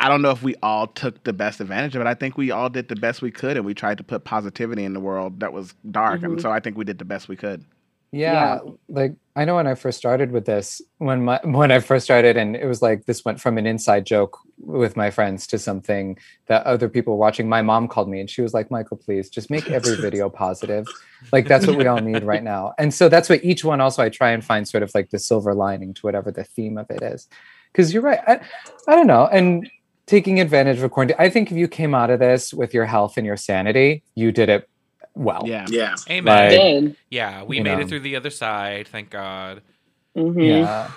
I don't know if we all took the best advantage of it. I think we all did the best we could, and we tried to put positivity in the world that was dark. And Mhm. so I think we did the best we could. yeah, like I know when I first started with this, when my when I first started, and it was like this went from an inside joke with my friends to something that other people were watching. My mom called me and she was like, Michael, please just make every video positive. Like that's what we all need right now. And so that's what each one also I try and find sort of like the silver lining to whatever the theme of it is. Because you're right. I, I don't know. And taking advantage of quarantine, I think if you came out of this with your health and your sanity, you did it well. Yeah. Yeah. Amen. Like- Did. yeah, we made know. it through the other side. Thank God. Mhm. Yeah.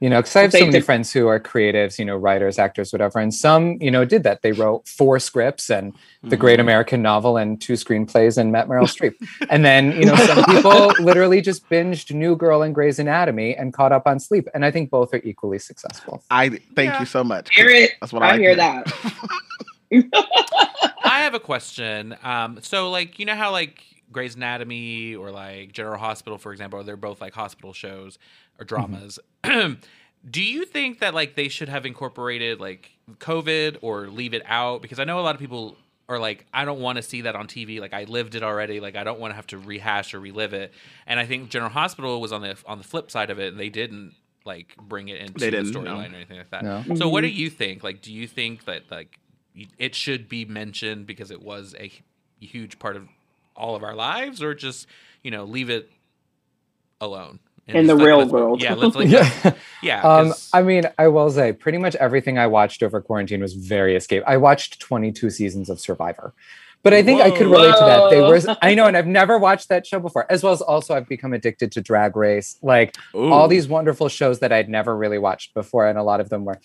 You know, because I have so many did- friends who are creatives, you know, writers, actors, whatever. And some, you know, did that. They wrote four scripts and the great American novel and two screenplays and met Meryl Streep. And then, you know, some people literally just binged New Girl and Grey's Anatomy and caught up on sleep. And I think both are equally successful. I thank Yeah. you so much. Hear it. That's what I, I like to hear that. I have a question. Um, so like you know how like Grey's Anatomy or like General Hospital, for example, they're both like hospital shows or dramas. Do you think that like they should have incorporated like COVID or leave it out? Because I know a lot of people are like, I don't want to see that on TV. Like I lived it already. Like I don't want to have to rehash or relive it. And I think General Hospital was on the on the flip side of it, and they didn't like bring it into the didn't, no. storyline or anything like that. No. So what do Mhm. you think? Like, do you think that like y- it should be mentioned because it was a huge part of all of our lives, or just you know leave it alone And In the real let's- world. Yeah, let's like Yeah. yeah. Um, 'cause- I mean, I will say pretty much everything I watched over quarantine was very escape. I watched 22 seasons of Survivor. But I think I could Whoa. relate to that. They were I know, and I've never watched that show before, as well as also I've become addicted to drag race. Like all these wonderful shows that I'd never really watched before, and a lot of them were.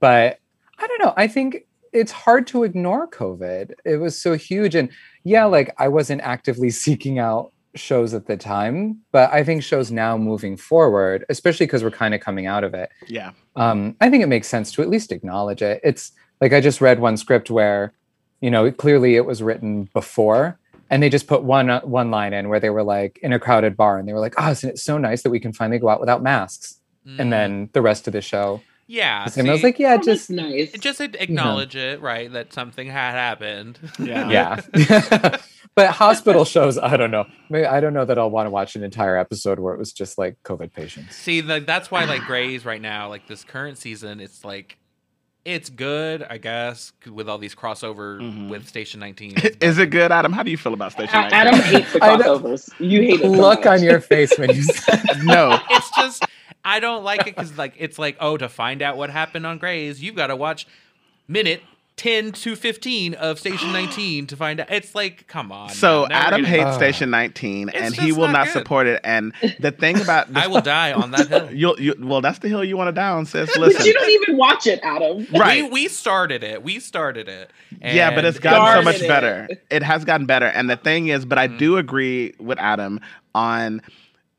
But I don't know. I think it's hard to ignore COVID. It was so huge. And yeah, like I wasn't actively seeking out shows at the time, but I think shows now moving forward, especially because we're kind of coming out of it, Yeah. um, I think it makes sense to at least acknowledge it. It's like I just read one script where, you know, clearly it was written before, and they just put one uh, one line in where they were like in a crowded bar, and they were like, "Oh, isn't it so nice that we can finally go out without masks?" mm, And then the rest of the show, yeah, and I was like, "Yeah, just nice. just ad- acknowledge it, right? That something had happened. Yeah. yeah." but hospital shows, I don't know. Maybe I don't know that I'll want to watch an entire episode where it was just like COVID patients. See, like that's why like Grey's right now, like this current season, it's like it's good, I guess, with all these crossover Mhm. with Station 19. Is it good, Adam? How do you feel about Station 19? Adam hates the I crossovers. You hate it. so Look much. on your face when you said no. It's just I don't like it because like it's like oh to find out what happened on Grey's, you've got to watch minute 10 to 15 of Station 19 to find out. It's like come on. So now. Now Adam getting- hates. Station 19, It's and he will not not support it. And the thing about I will die on that hill. You'll, you, well, that's the hill you want to die on, sis. But Listen, you don't even watch it, Adam. right? We, we started it. We started it. yeah, but it's gotten so much it. better. It has gotten better, and the thing is, but I Mhm. do agree with Adam on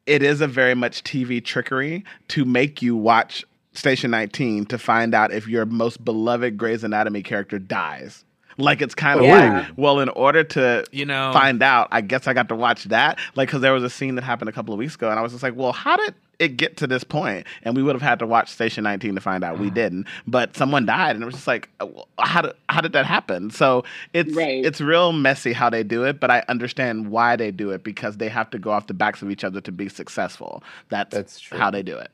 it is a very much TV trickery to make you watch Station 19 to find out if your most beloved Grey's Anatomy character dies. Like it's kind of Yeah. like, well, in order to You know, find out, I guess I got to watch that. Like, because there was a scene that happened a couple of weeks ago, and I was just like, well, how did it get to this point? And we would have had to watch Station 19 to find out. We didn't, but someone died, and it was just like, uh, how did how did that happen? So it's Right. it's real messy how they do it, but I understand why they do it because they have to go off the backs of each other to be successful. That's, That's true. how they do it.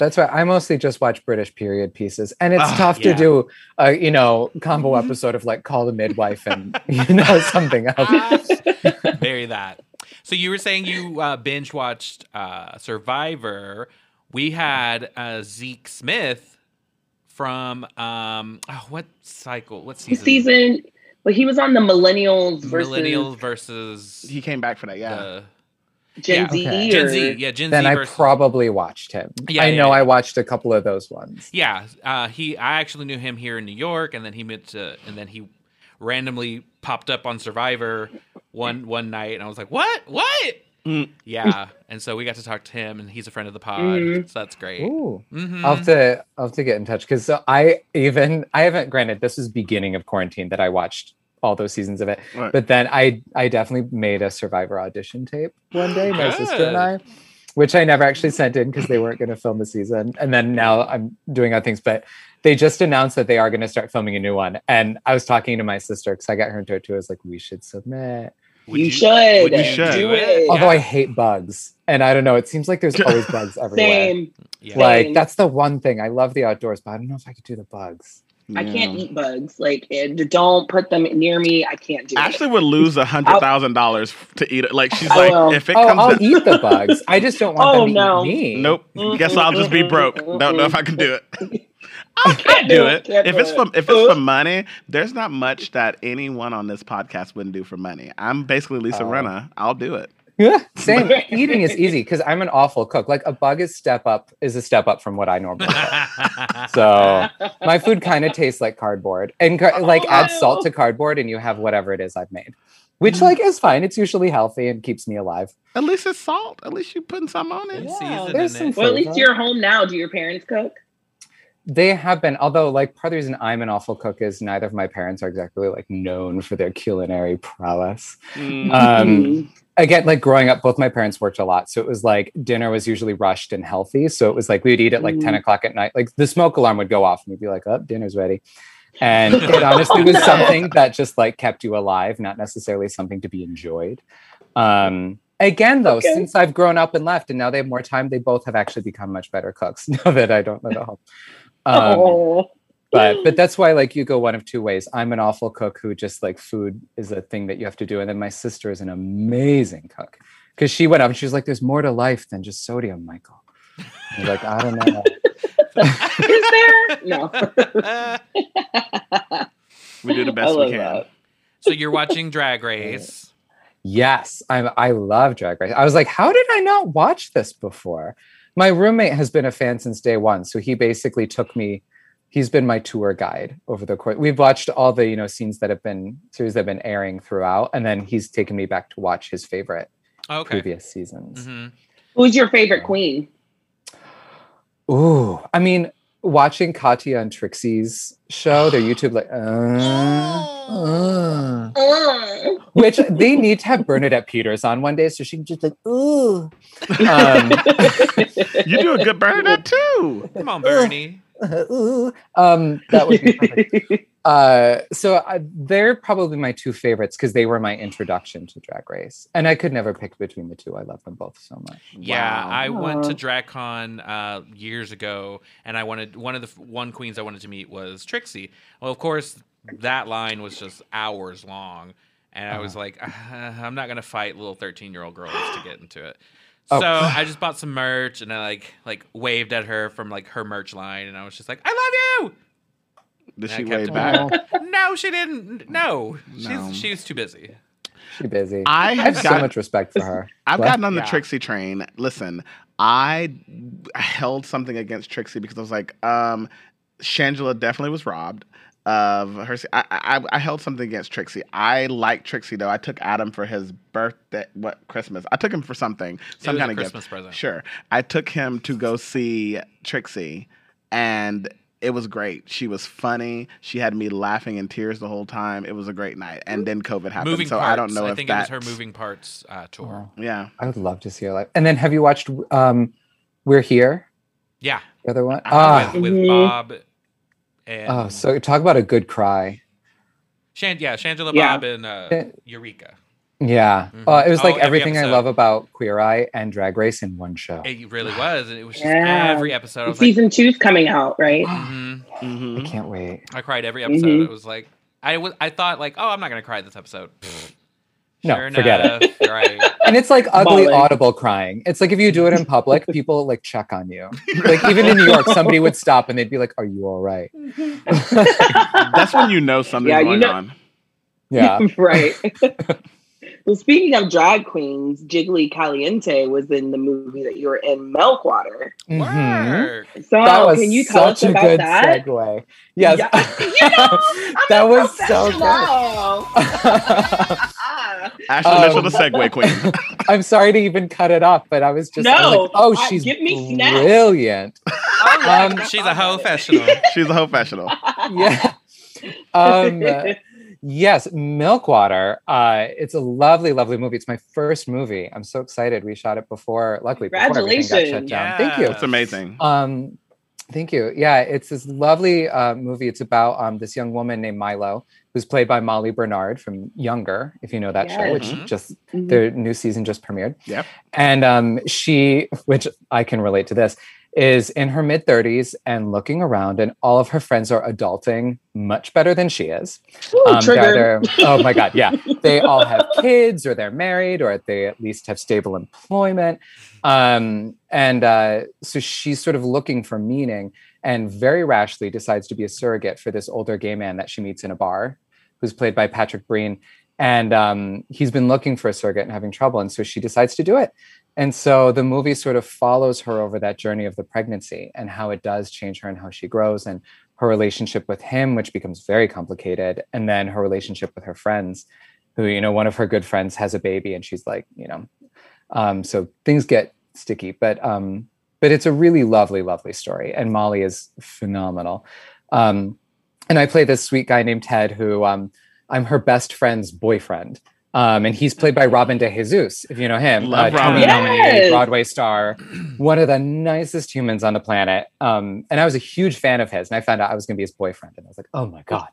That's why I mostly just watch British period pieces, and it's Ah, tough yeah. to do a you know combo episode of like Call the Midwife and you know something else. Bury that. So you were saying you uh, binge watched uh, Survivor. We had uh, Zeke Smith from um, oh, what cycle? What season? season. Well, he was on the Millennials versus Millennial versus He came back for that, yeah. the Gen yeah. Z. Okay. Gen Z. Yeah, Gen Then Z I versus probably watched him. Yeah, I yeah, know yeah. I watched a couple of those ones. Yeah, uh, he. I actually knew him here in New York, and then he met to, and then he randomly popped up on Survivor one one night, and I was like, "What? What?" Mm. Yeah, and so we got to talk to him, and he's a friend of the pod, Mhm. so that's great. Ooh. Mhm. I'll have to I'll have to get in touch because so I even I haven't granted this is beginning of quarantine that I watched all those seasons of it. Right. But then I I definitely made a Survivor audition tape one day, my sister and I, which I never actually sent in because they weren't going to film the season. And then now I'm doing other things, but they just announced that they are going to start filming a new one. And I was talking to my sister because I got her into it too. I was like, we should submit. Would you, should. you should. do it. Although I hate bugs, and I don't know, it seems like there's always bugs everywhere. Same. Yeah. Like Same. that's the one thing I love the outdoors, but I don't know if I could do the bugs. I can't eat bugs. Like, it, don't put them near me. I can't do Ashley it. would lose a hundred thousand dollars to eat it. Like she's I like, will. if it Oh, comes, I'll to, eat the bugs. I just don't want Oh, them to no. eat me. nope. Guess I'll just be broke. Don't know if I can do it. I can't Can't do do it. it. Can't If do it's it. for if it's for money, there's not much that anyone on this podcast wouldn't do for money. I'm basically Lisa Oh. Rinna. I'll do it. Yeah, same. Eating is easy because I'm an awful cook. Like a bug is step up is a step up from what I normally. do. So my food kind of tastes like cardboard, and car- like add salt to cardboard, and you have whatever it is I've made, which like is fine. It's usually healthy and keeps me alive. At least it's salt. At least you're putting some on it. Yeah, Yeah, there's some. Well, at least you're home now. Do your parents cook? They have been, although like part of the reason I'm an awful cook is neither of my parents are exactly like known for their culinary prowess. Mm. Um, again, like growing up, both my parents worked a lot. So it was like dinner was usually rushed and healthy. So it was like we would eat at like 10 Mm. o'clock at night. Like the smoke alarm would go off and we'd be like, oh, dinner's ready. And it honestly was No. something that just like kept you alive, not necessarily something to be enjoyed. Um, again, though, Okay. since I've grown up and left and now they have more time, they both have actually become much better cooks now that I don't live at home. Um, oh, but but that's why like you go one of two ways i'm an awful cook who just like food is a thing that you have to do and then my sister is an amazing cook because she went up and she was like there's more to life than just sodium michael I like i don't know is there? No. We do the best we can. that. so you're watching Drag Race. yes i'm i love drag race i was like how did i not watch this before my roommate has been a fan since day one so he basically took me he's been my tour guide over the course we've watched all the you know scenes that have been series that have been airing throughout and then he's taken me back to watch his favorite Okay. previous seasons hmm Who's your favorite queen? Ooh, I mean, watching Katya and Trixie's show, their YouTube, like, uh, uh, Oh. which they need to have Bernadette Peters on one day so she can just like, ooh. Um, You do a good Bernadette too. Come on, Bernie. ooh. Um, that would be perfect. Uh, so I, they're probably my two favorites because they were my introduction to Drag Race, and I could never pick between the two. I love them both so much. Yeah, Wow. I went to Aw. DragCon uh, years ago, and I wanted one of the one queens I wanted to meet was Trixie. Well, of course, that line was just hours long, and I was like, "Uh, I'm not gonna fight little 13 year old girls to get into it. Oh. So I just bought some merch, and I like like waved at her from like her merch line, and I was just like, I love you. Did I she wave back? No, she didn't. No, she's No. she's too busy. She's busy. I I have have so much respect for her. I've What? gotten on the Yeah. Trixie train. Listen, I held something against Trixie because I was like, um, Shangela definitely was robbed of her. I, I, I held something against Trixie. I like Trixie though. I took Adam for his birthday, what Christmas? I took him for something, some was a kind of Christmas gift. present. Sure, I took him to go see Trixie, and it was great. She was funny. She had me laughing in tears the whole time. It was a great night. And then COVID happened, moving so parts. I don't know I if think that. it was her moving parts uh, tour. Oh, Yeah, I would love to see her live. And then have you watched um We're Here? Yeah, The other one? Ah, with, with Mhm. Bob and oh, so talk about a good cry. Shan- yeah, Shangela Yeah. Bob and uh. Eureka. Yeah. Mhm. Uh, it was Oh, like every everything I love about Queer Eye and Drag Race in one show. It really was, and it was just Yeah. every episode. I was like, Season two's coming out, right? mhm. hmm I can't wait. I cried every episode. Mhm. It was like I was. I thought like, oh, I'm not gonna cry this episode. Pfft. No, Sure forget enough, right. And it's like ugly Bawling. audible crying. It's like if you do it in public, people like check on you. Like even in New York, somebody would stop and they'd be like, "Are you all right?" That's when you know something's Yeah, you going know- on. Yeah. right. Well, speaking of drag queens, Jiggly Caliente was in the movie that you were in, Milkwater. Mhm. So, That was can you tell us such a about good that? segue. Yes. Yeah. You know, I'm that a was so good. professional. Ashley Um, Mitchell, the segue queen. I'm sorry to even cut it off, but I was just I was No, like, oh, I- she's give me snaps. brilliant. Um, She's a hoe professional. She's a professional. yeah. Um, yes, Milkwater. Uh, it's a lovely, lovely movie. It's my first movie. I'm so excited. We shot it before, luckily, before everything got shut Congratulations. down. Thank you. It's amazing. Um, thank you. Yeah, it's this lovely uh, movie. It's about um, this young woman named Milo, who's played by Molly Bernard from Younger, if you know that show, which Yes. just Mhm. their new season just premiered. Yep. And um, she, which I can relate to this, is in her mid 30s and looking around, and all of her friends are adulting much better than she is. Ooh, Um, they're trigger. either- oh my God, yeah. They all have kids or they're married or they at least have stable employment. Um, and uh, so she's sort of looking for meaning and very rashly decides to be a surrogate for this older gay man that she meets in a bar, who's played by Patrick Breen. And um, he's been looking for a surrogate and having trouble. And so she decides to do it. And so the movie sort of follows her over that journey of the pregnancy and how it does change her and how she grows and her relationship with him, which becomes very complicated. And then her relationship with her friends, who, you know, one of her good friends has a baby and she's like, you know, um, so things get sticky, but um, but it's a really lovely, lovely story. And Molly is phenomenal. Um, and I play this sweet guy named Ted, who um, I'm her best friend's boyfriend. Um, and he's played by Robin De Jesus, if you know him, Love uh, Tony Robin. nominated Yes. Broadway star, one of the nicest humans on the planet. Um, and I was a huge fan of his, and I found out I was going to be his boyfriend, and I was like, oh my god.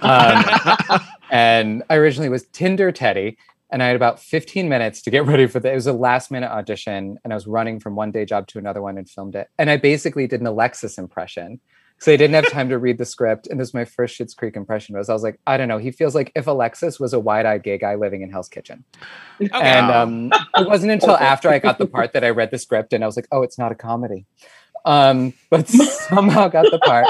Um, and I originally was Tinder Teddy, and I had about 15 minutes to get ready for the. It was a last minute audition, and I was running from one day job to another one and filmed it. And I basically did an Alexis impression because I didn't have time to read the script. And this was my first Schitt's Creek impression. Was I was like, I don't know. He feels like if Alexis was a wide-eyed gay guy living in Hell's Kitchen. Okay. And Wow. um, it wasn't until after I got the part that I read the script and I was like, oh, it's not a comedy. Um, but somehow got the part.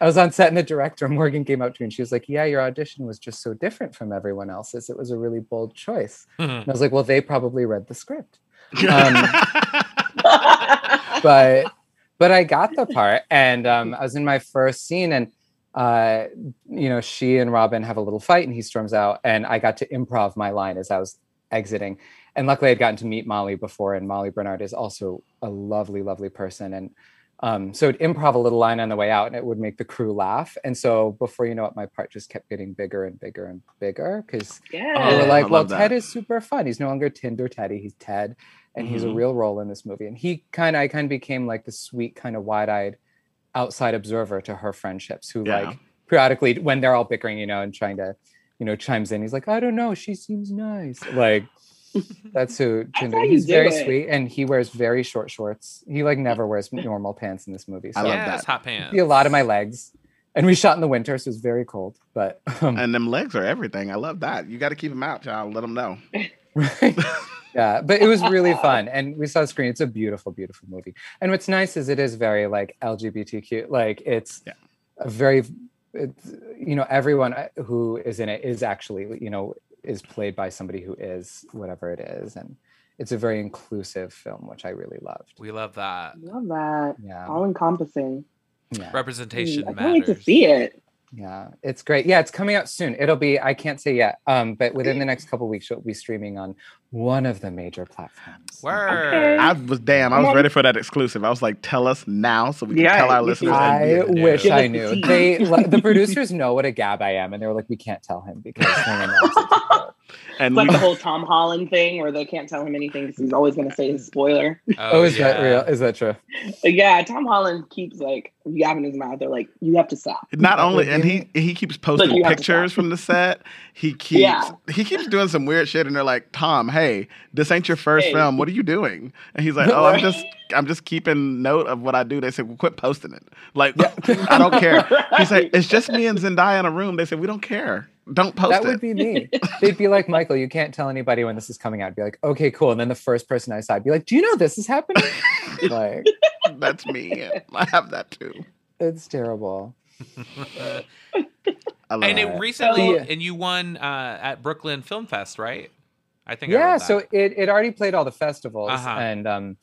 I was on set and the director, Morgan, came up to me and she was like, Yeah, your audition was just so different from everyone else's. It was a really bold choice. And I was like, Well, they probably read the script. Um, but but I got the part and um, I was in my first scene and uh, you know, she and Robin have a little fight and he storms out and I got to improv my line as I was exiting. And luckily I'd gotten to meet Molly before and Molly Bernard is also a lovely, lovely person. And um, so I'd improv a little line on the way out and it would make the crew laugh. And so before you know it, my part just kept getting bigger and bigger and bigger because yeah. we were like, I well, Ted is super fun. He's no longer Tinder Teddy. He's Ted, and he's a Mhm. real role in this movie. And he kind of, I kind of became like the sweet, kind of wide-eyed outside observer to her friendships, who Yeah. like periodically, when they're all bickering, you know, and trying to, you know, chimes in. He's like, I don't know, she seems nice. Like that's who Tinder. He's very it. sweet, and he wears very short shorts. He like never wears normal pants in this movie. So I love yes, that. hot pants. see a lot of my legs. And we shot in the winter, so it's very cold. But um, and them legs are everything. I love that. You got to keep them out, child. Let them know. Right. yeah, but it was really fun, and we saw the screen. It's a beautiful, beautiful movie. And what's nice is it is very like LGBTQ. Like it's Yeah. a very, it's, you know, everyone uh, who is in it is actually, you know, is played by somebody who is whatever it is, and it's a very inclusive film, which I really loved. We love that. Love that. Yeah, All encompassing. yeah, Representation I can't matters. wait to see it. Yeah. It's great. Yeah, it's coming out soon. It'll be. I can't say yet, um, but within the next couple weeks, it'll be streaming on one of the major platforms. Word. I was damn. I was ready for that exclusive. I was like, tell us now so we can Yeah, tell our listeners. I wish Give I knew. They the producers know what a gab I am, and they were like, "We can't tell him because no one knows." And It's like we, the whole Tom Holland thing where they can't tell him anything because he's always going to say his spoiler. oh, oh is that real? Is that true? Uh, yeah, Tom Holland keeps like yapping his mouth. They're like, you have to stop. not only and he he keeps posting you have to pictures from the set. He keeps Yeah. he keeps doing some weird shit, and they're like, Tom, hey, this ain't your first Hey. film. What are you doing? And he's like, Oh, I'm just I'm just keeping note of what I do. They said, Well, quit posting it. Like I don't care. He's like, It's just me and Zendaya in a room. They said, We don't care. Don't post that it. would be me. They'd be like, Michael, you can't tell anybody when this is coming out. I'd be like, okay, cool. And then the first person I saw, I'd be like, do you know this is happening? like, That's me. I have that too. it's terrible. I love and it. it recently, Yeah. and you won uh, at Brooklyn Film Fest, right? I think. Yeah, read so it, it already played all the festivals, Uh-huh. and um,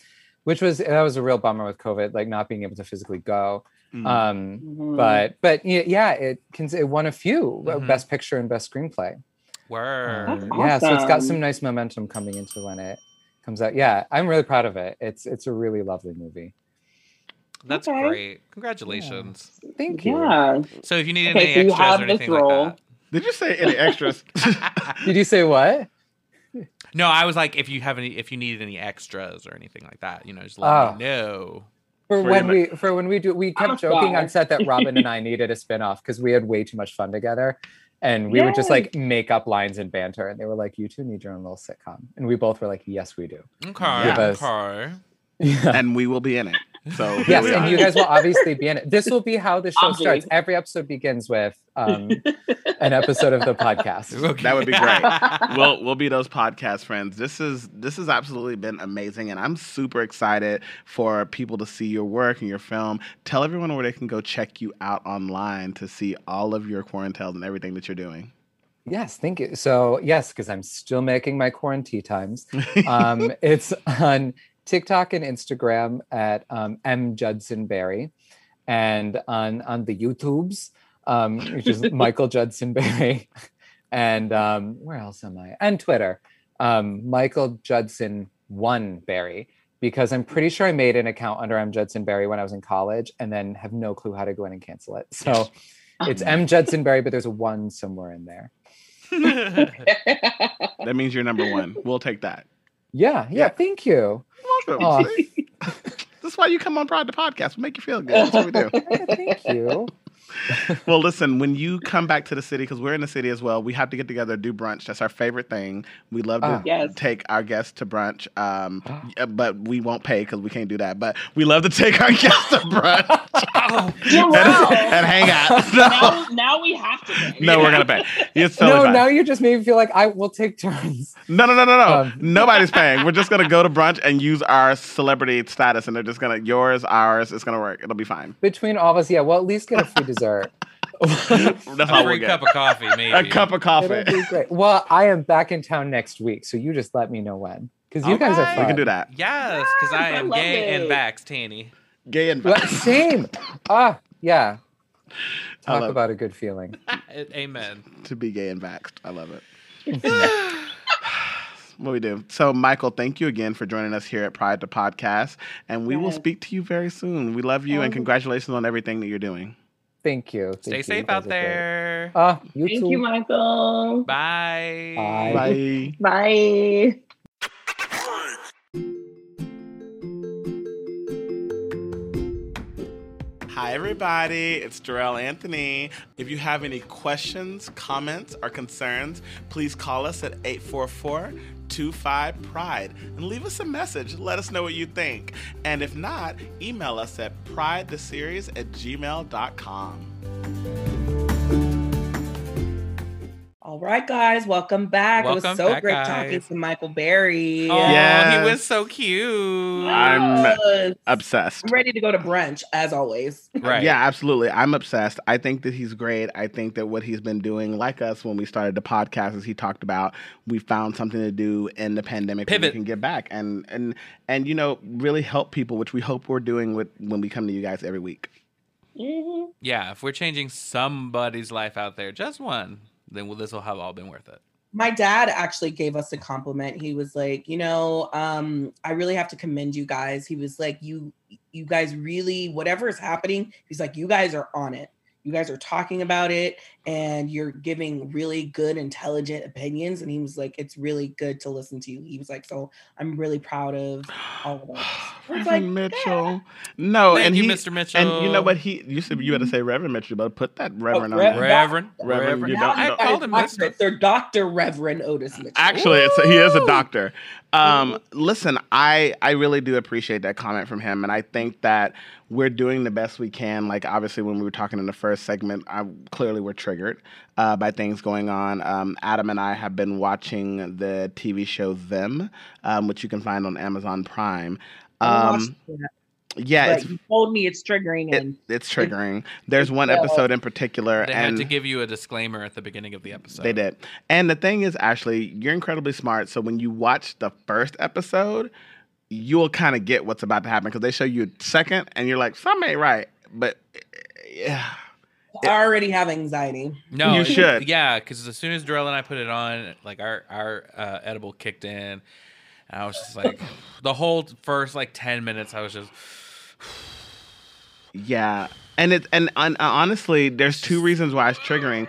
which was that was a real bummer with COVID, like not being able to physically go. Mm. Um, Mhm. but but yeah, it can it won a few uh, Mhm. best picture and best screenplay. word. That's Um, Yeah, so it's got some nice momentum coming into when it comes out. Yeah, I'm really proud of it. It's it's a really lovely movie. That's Okay. great. Congratulations. Thank you. Yeah. So if you need Okay, any so you extras have or this anything role. like Did you say any extras? Did you say what? no, I was like, if you have any, if you needed any extras or anything like that, you know, just let Oh. me know. For, For when we for when we do we I'm kept joking star. on set that Robin and I needed a spin-off because we had way too much fun together. And we would just like make up lines and banter. And they were like, You two need your own little sitcom. And we both were like, Yes, we do. Okay. Give us- Okay. Yeah. and we will be in it. So Yes, and you guys will obviously be in it. This will be how the show Obvi. starts. Every episode begins with um, an episode of the podcast. Okay. That would be great. we'll we'll be those podcast friends. This is this has absolutely been amazing, and I'm super excited for people to see your work and your film. Tell everyone where they can go check you out online to see all of your quarantines and everything that you're doing. Yes, thank you. So yes, because I'm still making my quarantine times. Um, it's on TikTok and Instagram at um, M Judson Berry, and on on the YouTubes, um, which is Michael Judson Berry, and um, where else am I? And Twitter, um, Michael Judson One Berry. Because I'm pretty sure I made an account under M Judson Berry when I was in college, and then have no clue how to go in and cancel it. So it's M Judson Berry, but there's a one somewhere in there. That means you're number one. We'll take that. Yeah, yeah. Thank you. Welcome. Aw. See? this is why you come on Pride the Podcast. We make you feel good. That's what we do. Thank you. well, listen, when you come back to the city, because we're in the city as well, we have to get together, do brunch. That's our favorite thing. We love to Ah. Yes. take our guests to brunch, um, uh, but we won't pay because we can't do that. But we love to take our guests to brunch oh, Yeah, and, wow. and hang out. now, now we have to. Pay. No, we're gonna pay. It's totally no, fine. now you just made me feel like I will take turns. No, no, no, no, no. Um, Nobody's paying. We're just gonna go to brunch and use our celebrity status, and they're just gonna yours, ours. It's gonna work. It'll be fine. Between all of us, yeah, we'll at least get a free dessert. That's a free cup of coffee, maybe. A cup of coffee. It'll be great. Well, I am back in town next week, so you just let me know when. Because you guys are Okay. fun. We can do that. Yes, because I Yes, I am love gay and it. vax, Tanny. Gay and What? Same. Ah, yeah. Talk love- about a good feeling. Amen. to be gay and vaxxed. I love it. what we do. So, Michael, thank you again for joining us here at Pride the Podcast, and we will speak to you very soon. We love you, and congratulations on everything that you're doing. Thank you. Thank Stay you. safe You out are great. there. Ah, you Thank too. you, Michael. Bye. Bye. Bye. Bye. Hi, everybody. It's Jarrell Anthony. If you have any questions, comments, or concerns, please call us at 844 25 Pride and leave us a message. Let us know what you think. And if not, email us at pridetheseries at gmail.com. All right, guys, welcome back. it was so back, great guys. talking to Michael Berry. Oh, Yes. he was so cute. I'm Yes. Obsessed. I'm ready to go to brunch as always. right. Yeah, absolutely. I'm obsessed. I think that he's great. I think that what he's been doing, like us when we started the podcast, as he talked about, we found something to do in the pandemic where we can get back and and and you know really help people, which we hope we're doing with when we come to you guys every week. Mhm. Yeah, if we're changing somebody's life out there, just one, then this will have all been worth it. my dad actually gave us a compliment. He was like, you know, um, I really have to commend you guys. He was like, you, you guys really, whatever is happening, he's like, you guys are on it. You guys are talking about it and you're giving really good, intelligent opinions. And he was like, it's really good to listen to you. He was like, so I'm really proud of all of us. Reverend like, Mitchell. No, Thank and you, he, Mr. Mitchell. And you know what? He you said you had to say Reverend Mitchell, but put that Reverend on Rev- there. Reverend, Reverend, Reverend. you now don't- I don't- I called called him Doctor. Mister. They're Dr. Reverend Otis Mitchell. Actually, it's he is a doctor. Um, listen, I I really do appreciate that comment from him, and I think that we're doing the best we can. Like obviously, when we were talking in the first segment, I clearly we're were triggered uh, by things going on. Um, Adam and I have been watching the TV show Them, um, which you can find on Amazon Prime. Um, yeah, but it's you told me it's triggering it, and it's triggering. There's one episode in particular, They and had to give you a disclaimer at the beginning of the episode. They did. And the thing is, Ashley, you're incredibly smart. So when you watch the first episode, you'll kind of get what's about to happen because they show you a second and you're like, something ain't right. But yeah. I already have anxiety. No, You it- should. Yeah, because as soon as Darrell and I put it on, like our our uh, edible kicked in, and I was just like, the whole first like ten minutes, I was just. Yeah. And it and, and honestly, there's two reasons why it's triggering.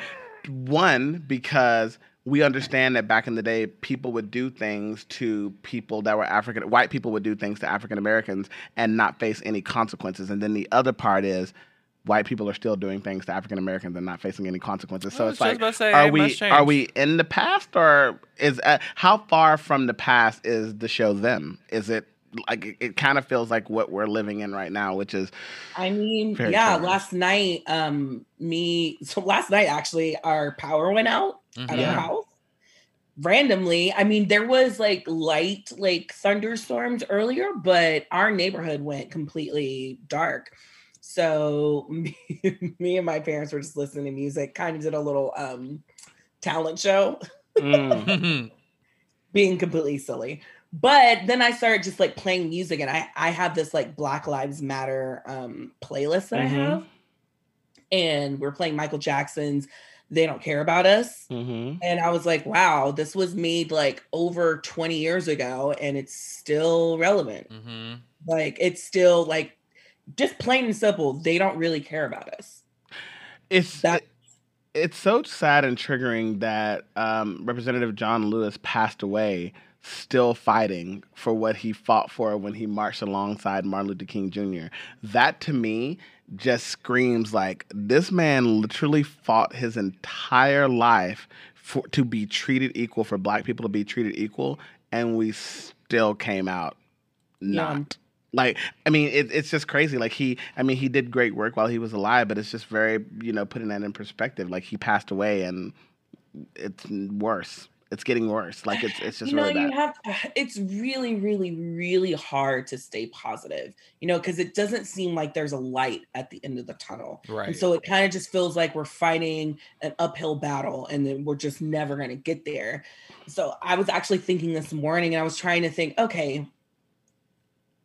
One, because we understand that back in the day, people would do things to people that were African, white people would do things to African Americans and not face any consequences. And then the other part is, white people are still doing things to African Americans and not facing any consequences. So it's like, just about to say, are we are we in the past or is uh, how far from the past is the show them? Is it like it, it kind of feels like what we're living in right now, which is I mean, yeah, triggering. last night, um, me so last night actually our power went out at Mhm. Yeah. our house. Randomly, I mean, there was like light, like thunderstorms earlier, but our neighborhood went completely dark. So me, me and my parents were just listening to music, kind of did a little um talent show. mm, being completely silly. But then I started just like playing music, and I I have this like Black Lives Matter um playlist that Mhm. I have, and we're playing Michael Jackson's "They Don't Care About Us," mhm. and I was like, wow, this was made like over twenty years ago, and it's still relevant. hmm Like it's still like just plain and simple. They don't really care about us. it's That- it- it's so sad and triggering that um, Representative John Lewis passed away still fighting for what he fought for when he marched alongside Martin Luther King Jr. That to me just screams like this man literally fought his entire life for to be treated equal for black people to be treated equal and we still came out not like i mean it, it's just crazy like he i mean he did great work while he was alive but it's just very you know putting that in perspective like he passed away and it's worse it's getting worse like it's it's just you know, really you bad have it's really, really, really hard to stay positive, you know, because it doesn't seem like there's a light at the end of the tunnel. Right. And so it kind of just feels like we're fighting an uphill battle and then we're just never going to get there. So I was actually thinking this morning and I was trying to think, okay,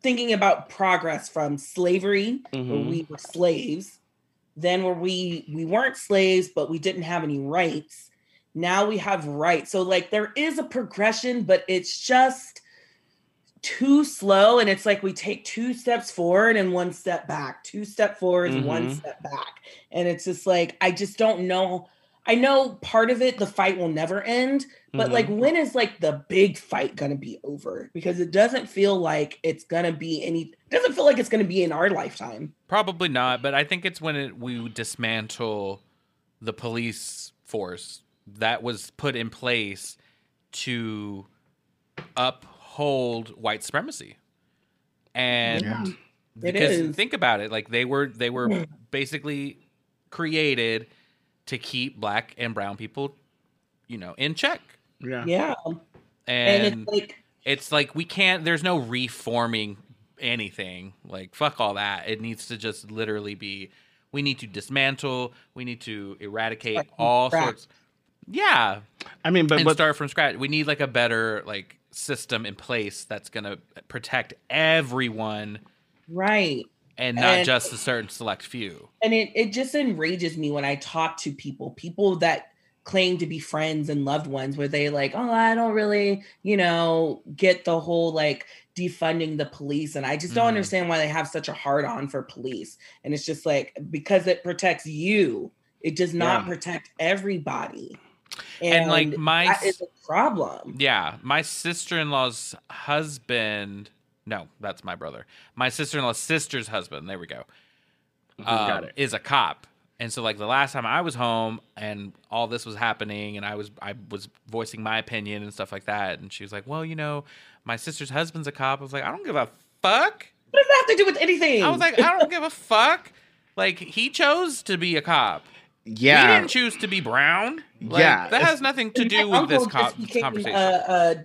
thinking about progress from slavery where Mhm. we were slaves, then where we we weren't slaves but we didn't have any rights. Now we have rights. So like there is a progression but it's just too slow and it's like we take two steps forward and one step back, two step forward, one Mhm. step back. And it's just like I just don't know. I know part of it the fight will never end, but Mhm. like when is like the big fight gonna be over? Because it doesn't feel like it's gonna be any doesn't feel like it's gonna be in our lifetime. Probably not, but I think it's when it, we dismantle the police force that was put in place to uphold white supremacy. And Yeah. Because is. think about it, like they were they were basically created to keep black and brown people, you know, in check. Yeah Yeah. And, And, it's like it's like we can't there's no reforming anything like fuck all that it needs to just literally be we need to dismantle we need to eradicate Start from all scratch. sorts yeah i mean but and but start from scratch we need like a better like system in place that's gonna protect everyone right. and not And- just a certain select few and it, it just enrages me when i talk to people people that claim to be friends and loved ones where they like, oh, I don't really, you know, get the whole like defunding the police. And I just don't Mhm. understand why they have such a hard on for police. And it's just like because it protects you, it does not Yeah. protect everybody. And, like, my that is a problem. Yeah, my sister-in-law's husband. No, that's my brother. My sister-in-law's sister's husband. There we go. Got um. Is a cop, and so like the last time I was home and all this was happening, and I was I was voicing my opinion and stuff like that, and she was like, "Well, you know, my sister's husband's a cop." I was like, "I don't give a fuck." What does that have to do with anything? I was like, "I don't give a fuck." Like he chose to be a cop. Yeah. He Yeah. didn't choose to be brown. Like, Yeah, that has nothing to And do with this uncle co- became conversation. A, a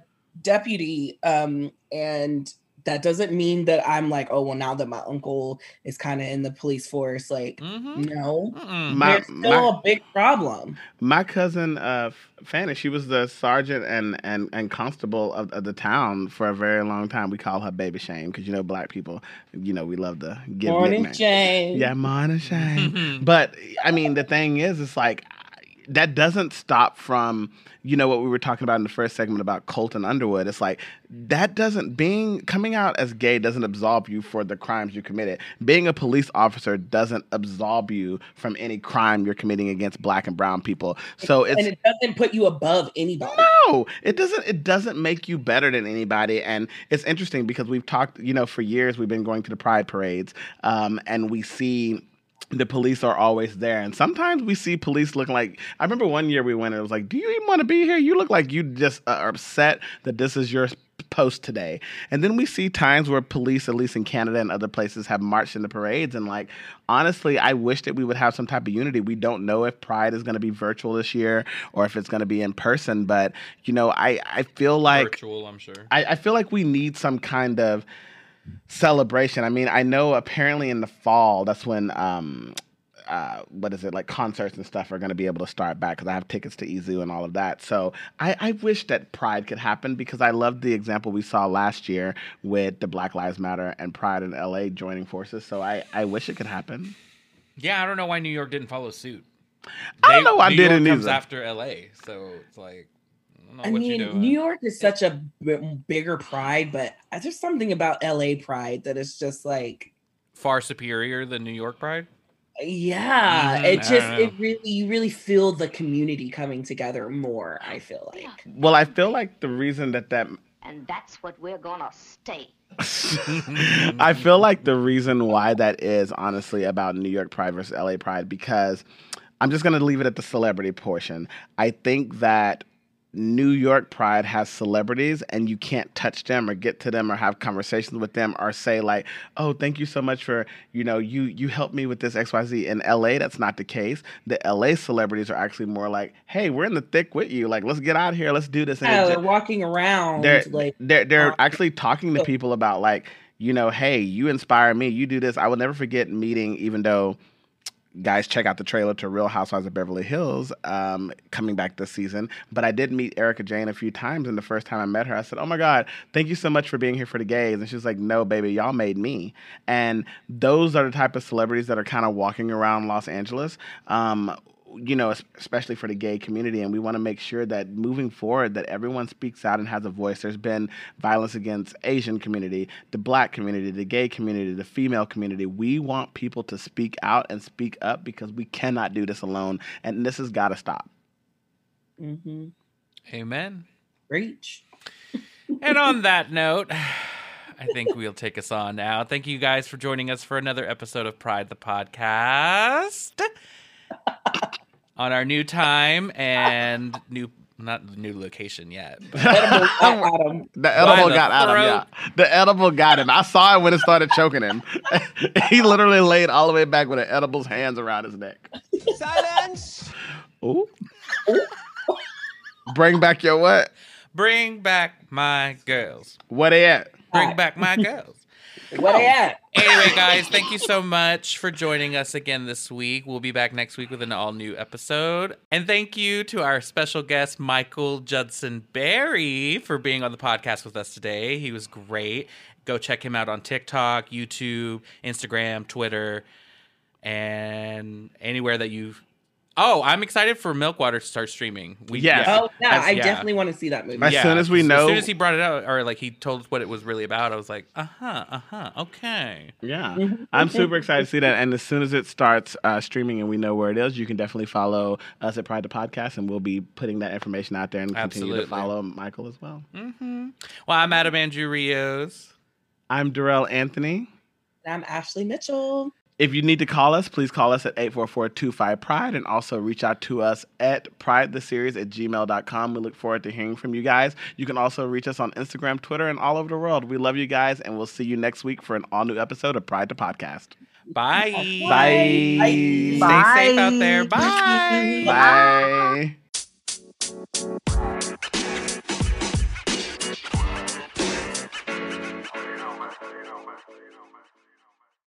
deputy, um, and that doesn't mean that I'm like, oh well, now that my uncle is kind of in the police force, like, hmm no, My, there's still my, a big problem. my cousin uh Fanny, she was the sergeant and and and constable of, of the town for a very long time. We call her Baby Shame because you know black people, you know we love to give Morning, nicknames. Jane. Yeah, morning shame. but I mean, the thing is, it's like that doesn't stop from you know what we were talking about in the first segment about Colton Underwood. It's like that doesn't being coming out as gay doesn't absolve you for the crimes you committed. Being a police officer doesn't absolve you from any crime you're committing against black and brown people. So it's and it doesn't put you above anybody. no, it doesn't. It doesn't make you better than anybody. And it's interesting because we've talked. You know, for years we've been going to the pride parades, um, and we see the police are always there. And sometimes we see police looking like. I remember one year we went. and It was like, "Do you even want to be here? You look like you just uh, are upset that this is your." post today and then we see times where police at least in canada and other places have marched in the parades and like honestly i wish that we would have some type of unity we don't know if pride is going to be virtual this year or if it's going to be in person but you know i i feel like Virtual, I'm sure. I, I feel like we need some kind of celebration. I mean, I know apparently in the fall, that's when um uh, what is it like concerts and stuff are going to be able to start back because I have tickets to Izu and all of that. So I, I wish that Pride could happen because I loved the example we saw last year with the Black Lives Matter and Pride in LA joining forces. So I, I wish it could happen. Yeah, I don't know why New York didn't follow suit. I don't know why New they York didn't comes either. after L.A., so it's like I don't know I what you're mean, doing. New York is such a b- bigger pride, but there's something about LA pride that is just like, Far superior than New York Pride. yeah, Mhm, it just it really you really feel the community coming together more. I feel like. Well, I feel like the reason that that And that's what we're gonna stay. I feel like the reason why that is honestly about New York Pride versus LA Pride because I'm just going to leave it at the celebrity portion. I think that New York Pride has celebrities and you can't touch them or get to them or have conversations with them or say like, "Oh, thank you so much for, you know, you you helped me with this XYZ." In LA, that's not the case. The LA celebrities are actually more like, "Hey, we're in the thick with you. Like, let's get out here. Let's do this." And Yeah, they're walking around they're like they're they're um, actually talking to people about like you know hey you inspire me you do this i will never forget meeting even though guys check out the trailer to real housewives of beverly hills um, coming back this season. But i did meet Erika Jayne a few times and the first time i met her i said oh my god thank you so much for being here for the gays. And she's like no baby y'all made me. And those are the type of celebrities that are kind of walking around los angeles. Um, you know, especially for the gay community, and we want to make sure that moving forward, that everyone speaks out and has a voice. There's been violence against Asian community, the Black community, the gay community, the female community. We want people to speak out and speak up because we cannot do this alone, and this has got to stop. hmm Amen. reach. And on that note, I think we'll take us on now. Thank you guys for joining us for another episode of Pride the Podcast. on our new time and new not new location yet. but- Edible got Adam. The edible got out of throat. yeah. The edible got him. I saw it when it started choking him. he literally laid all the way back with an edible's hands around his neck. Silence! Ooh. Bring back your what? Bring back my girls. What they at? Bring back my girls. What they oh. at? Anyway, guys, thank you so much for joining us again this week. We'll be back next week with an all new episode. And thank you to our special guest, Michael Judson Berry, for being on the podcast with us today. He was great. Go check him out on TikTok, YouTube, Instagram, Twitter, and anywhere that you Oh, I'm excited for Milkwater to start streaming. We, Yes. Oh yeah, That's- I yeah. definitely want to see that movie. As soon as we know- as soon as he brought it out, or like he told us what it was really about, I was like, uh huh, uh huh, okay. Yeah, Mhm. I'm super excited to see that. And as soon as it starts uh, streaming and we know where it is, you can definitely follow us at Pride the Podcast, and we'll be putting that information out there and continue to follow Michael as well. hmm Well, I'm Adam Andrew Rios. I'm Darrell Anthony. I'm Ashley Mitchell. If you need to call us, please call us at 844-25-PRIDE and also reach out to us at pridetheseries at gmail.com. We look forward to hearing from you guys. You can also reach us on Instagram, Twitter, and all over the world. We love you guys, and we'll see you next week for an all-new episode of Pride to Podcast. Bye. Bye. Bye. Bye. Stay safe out there. Bye. Bye. Bye.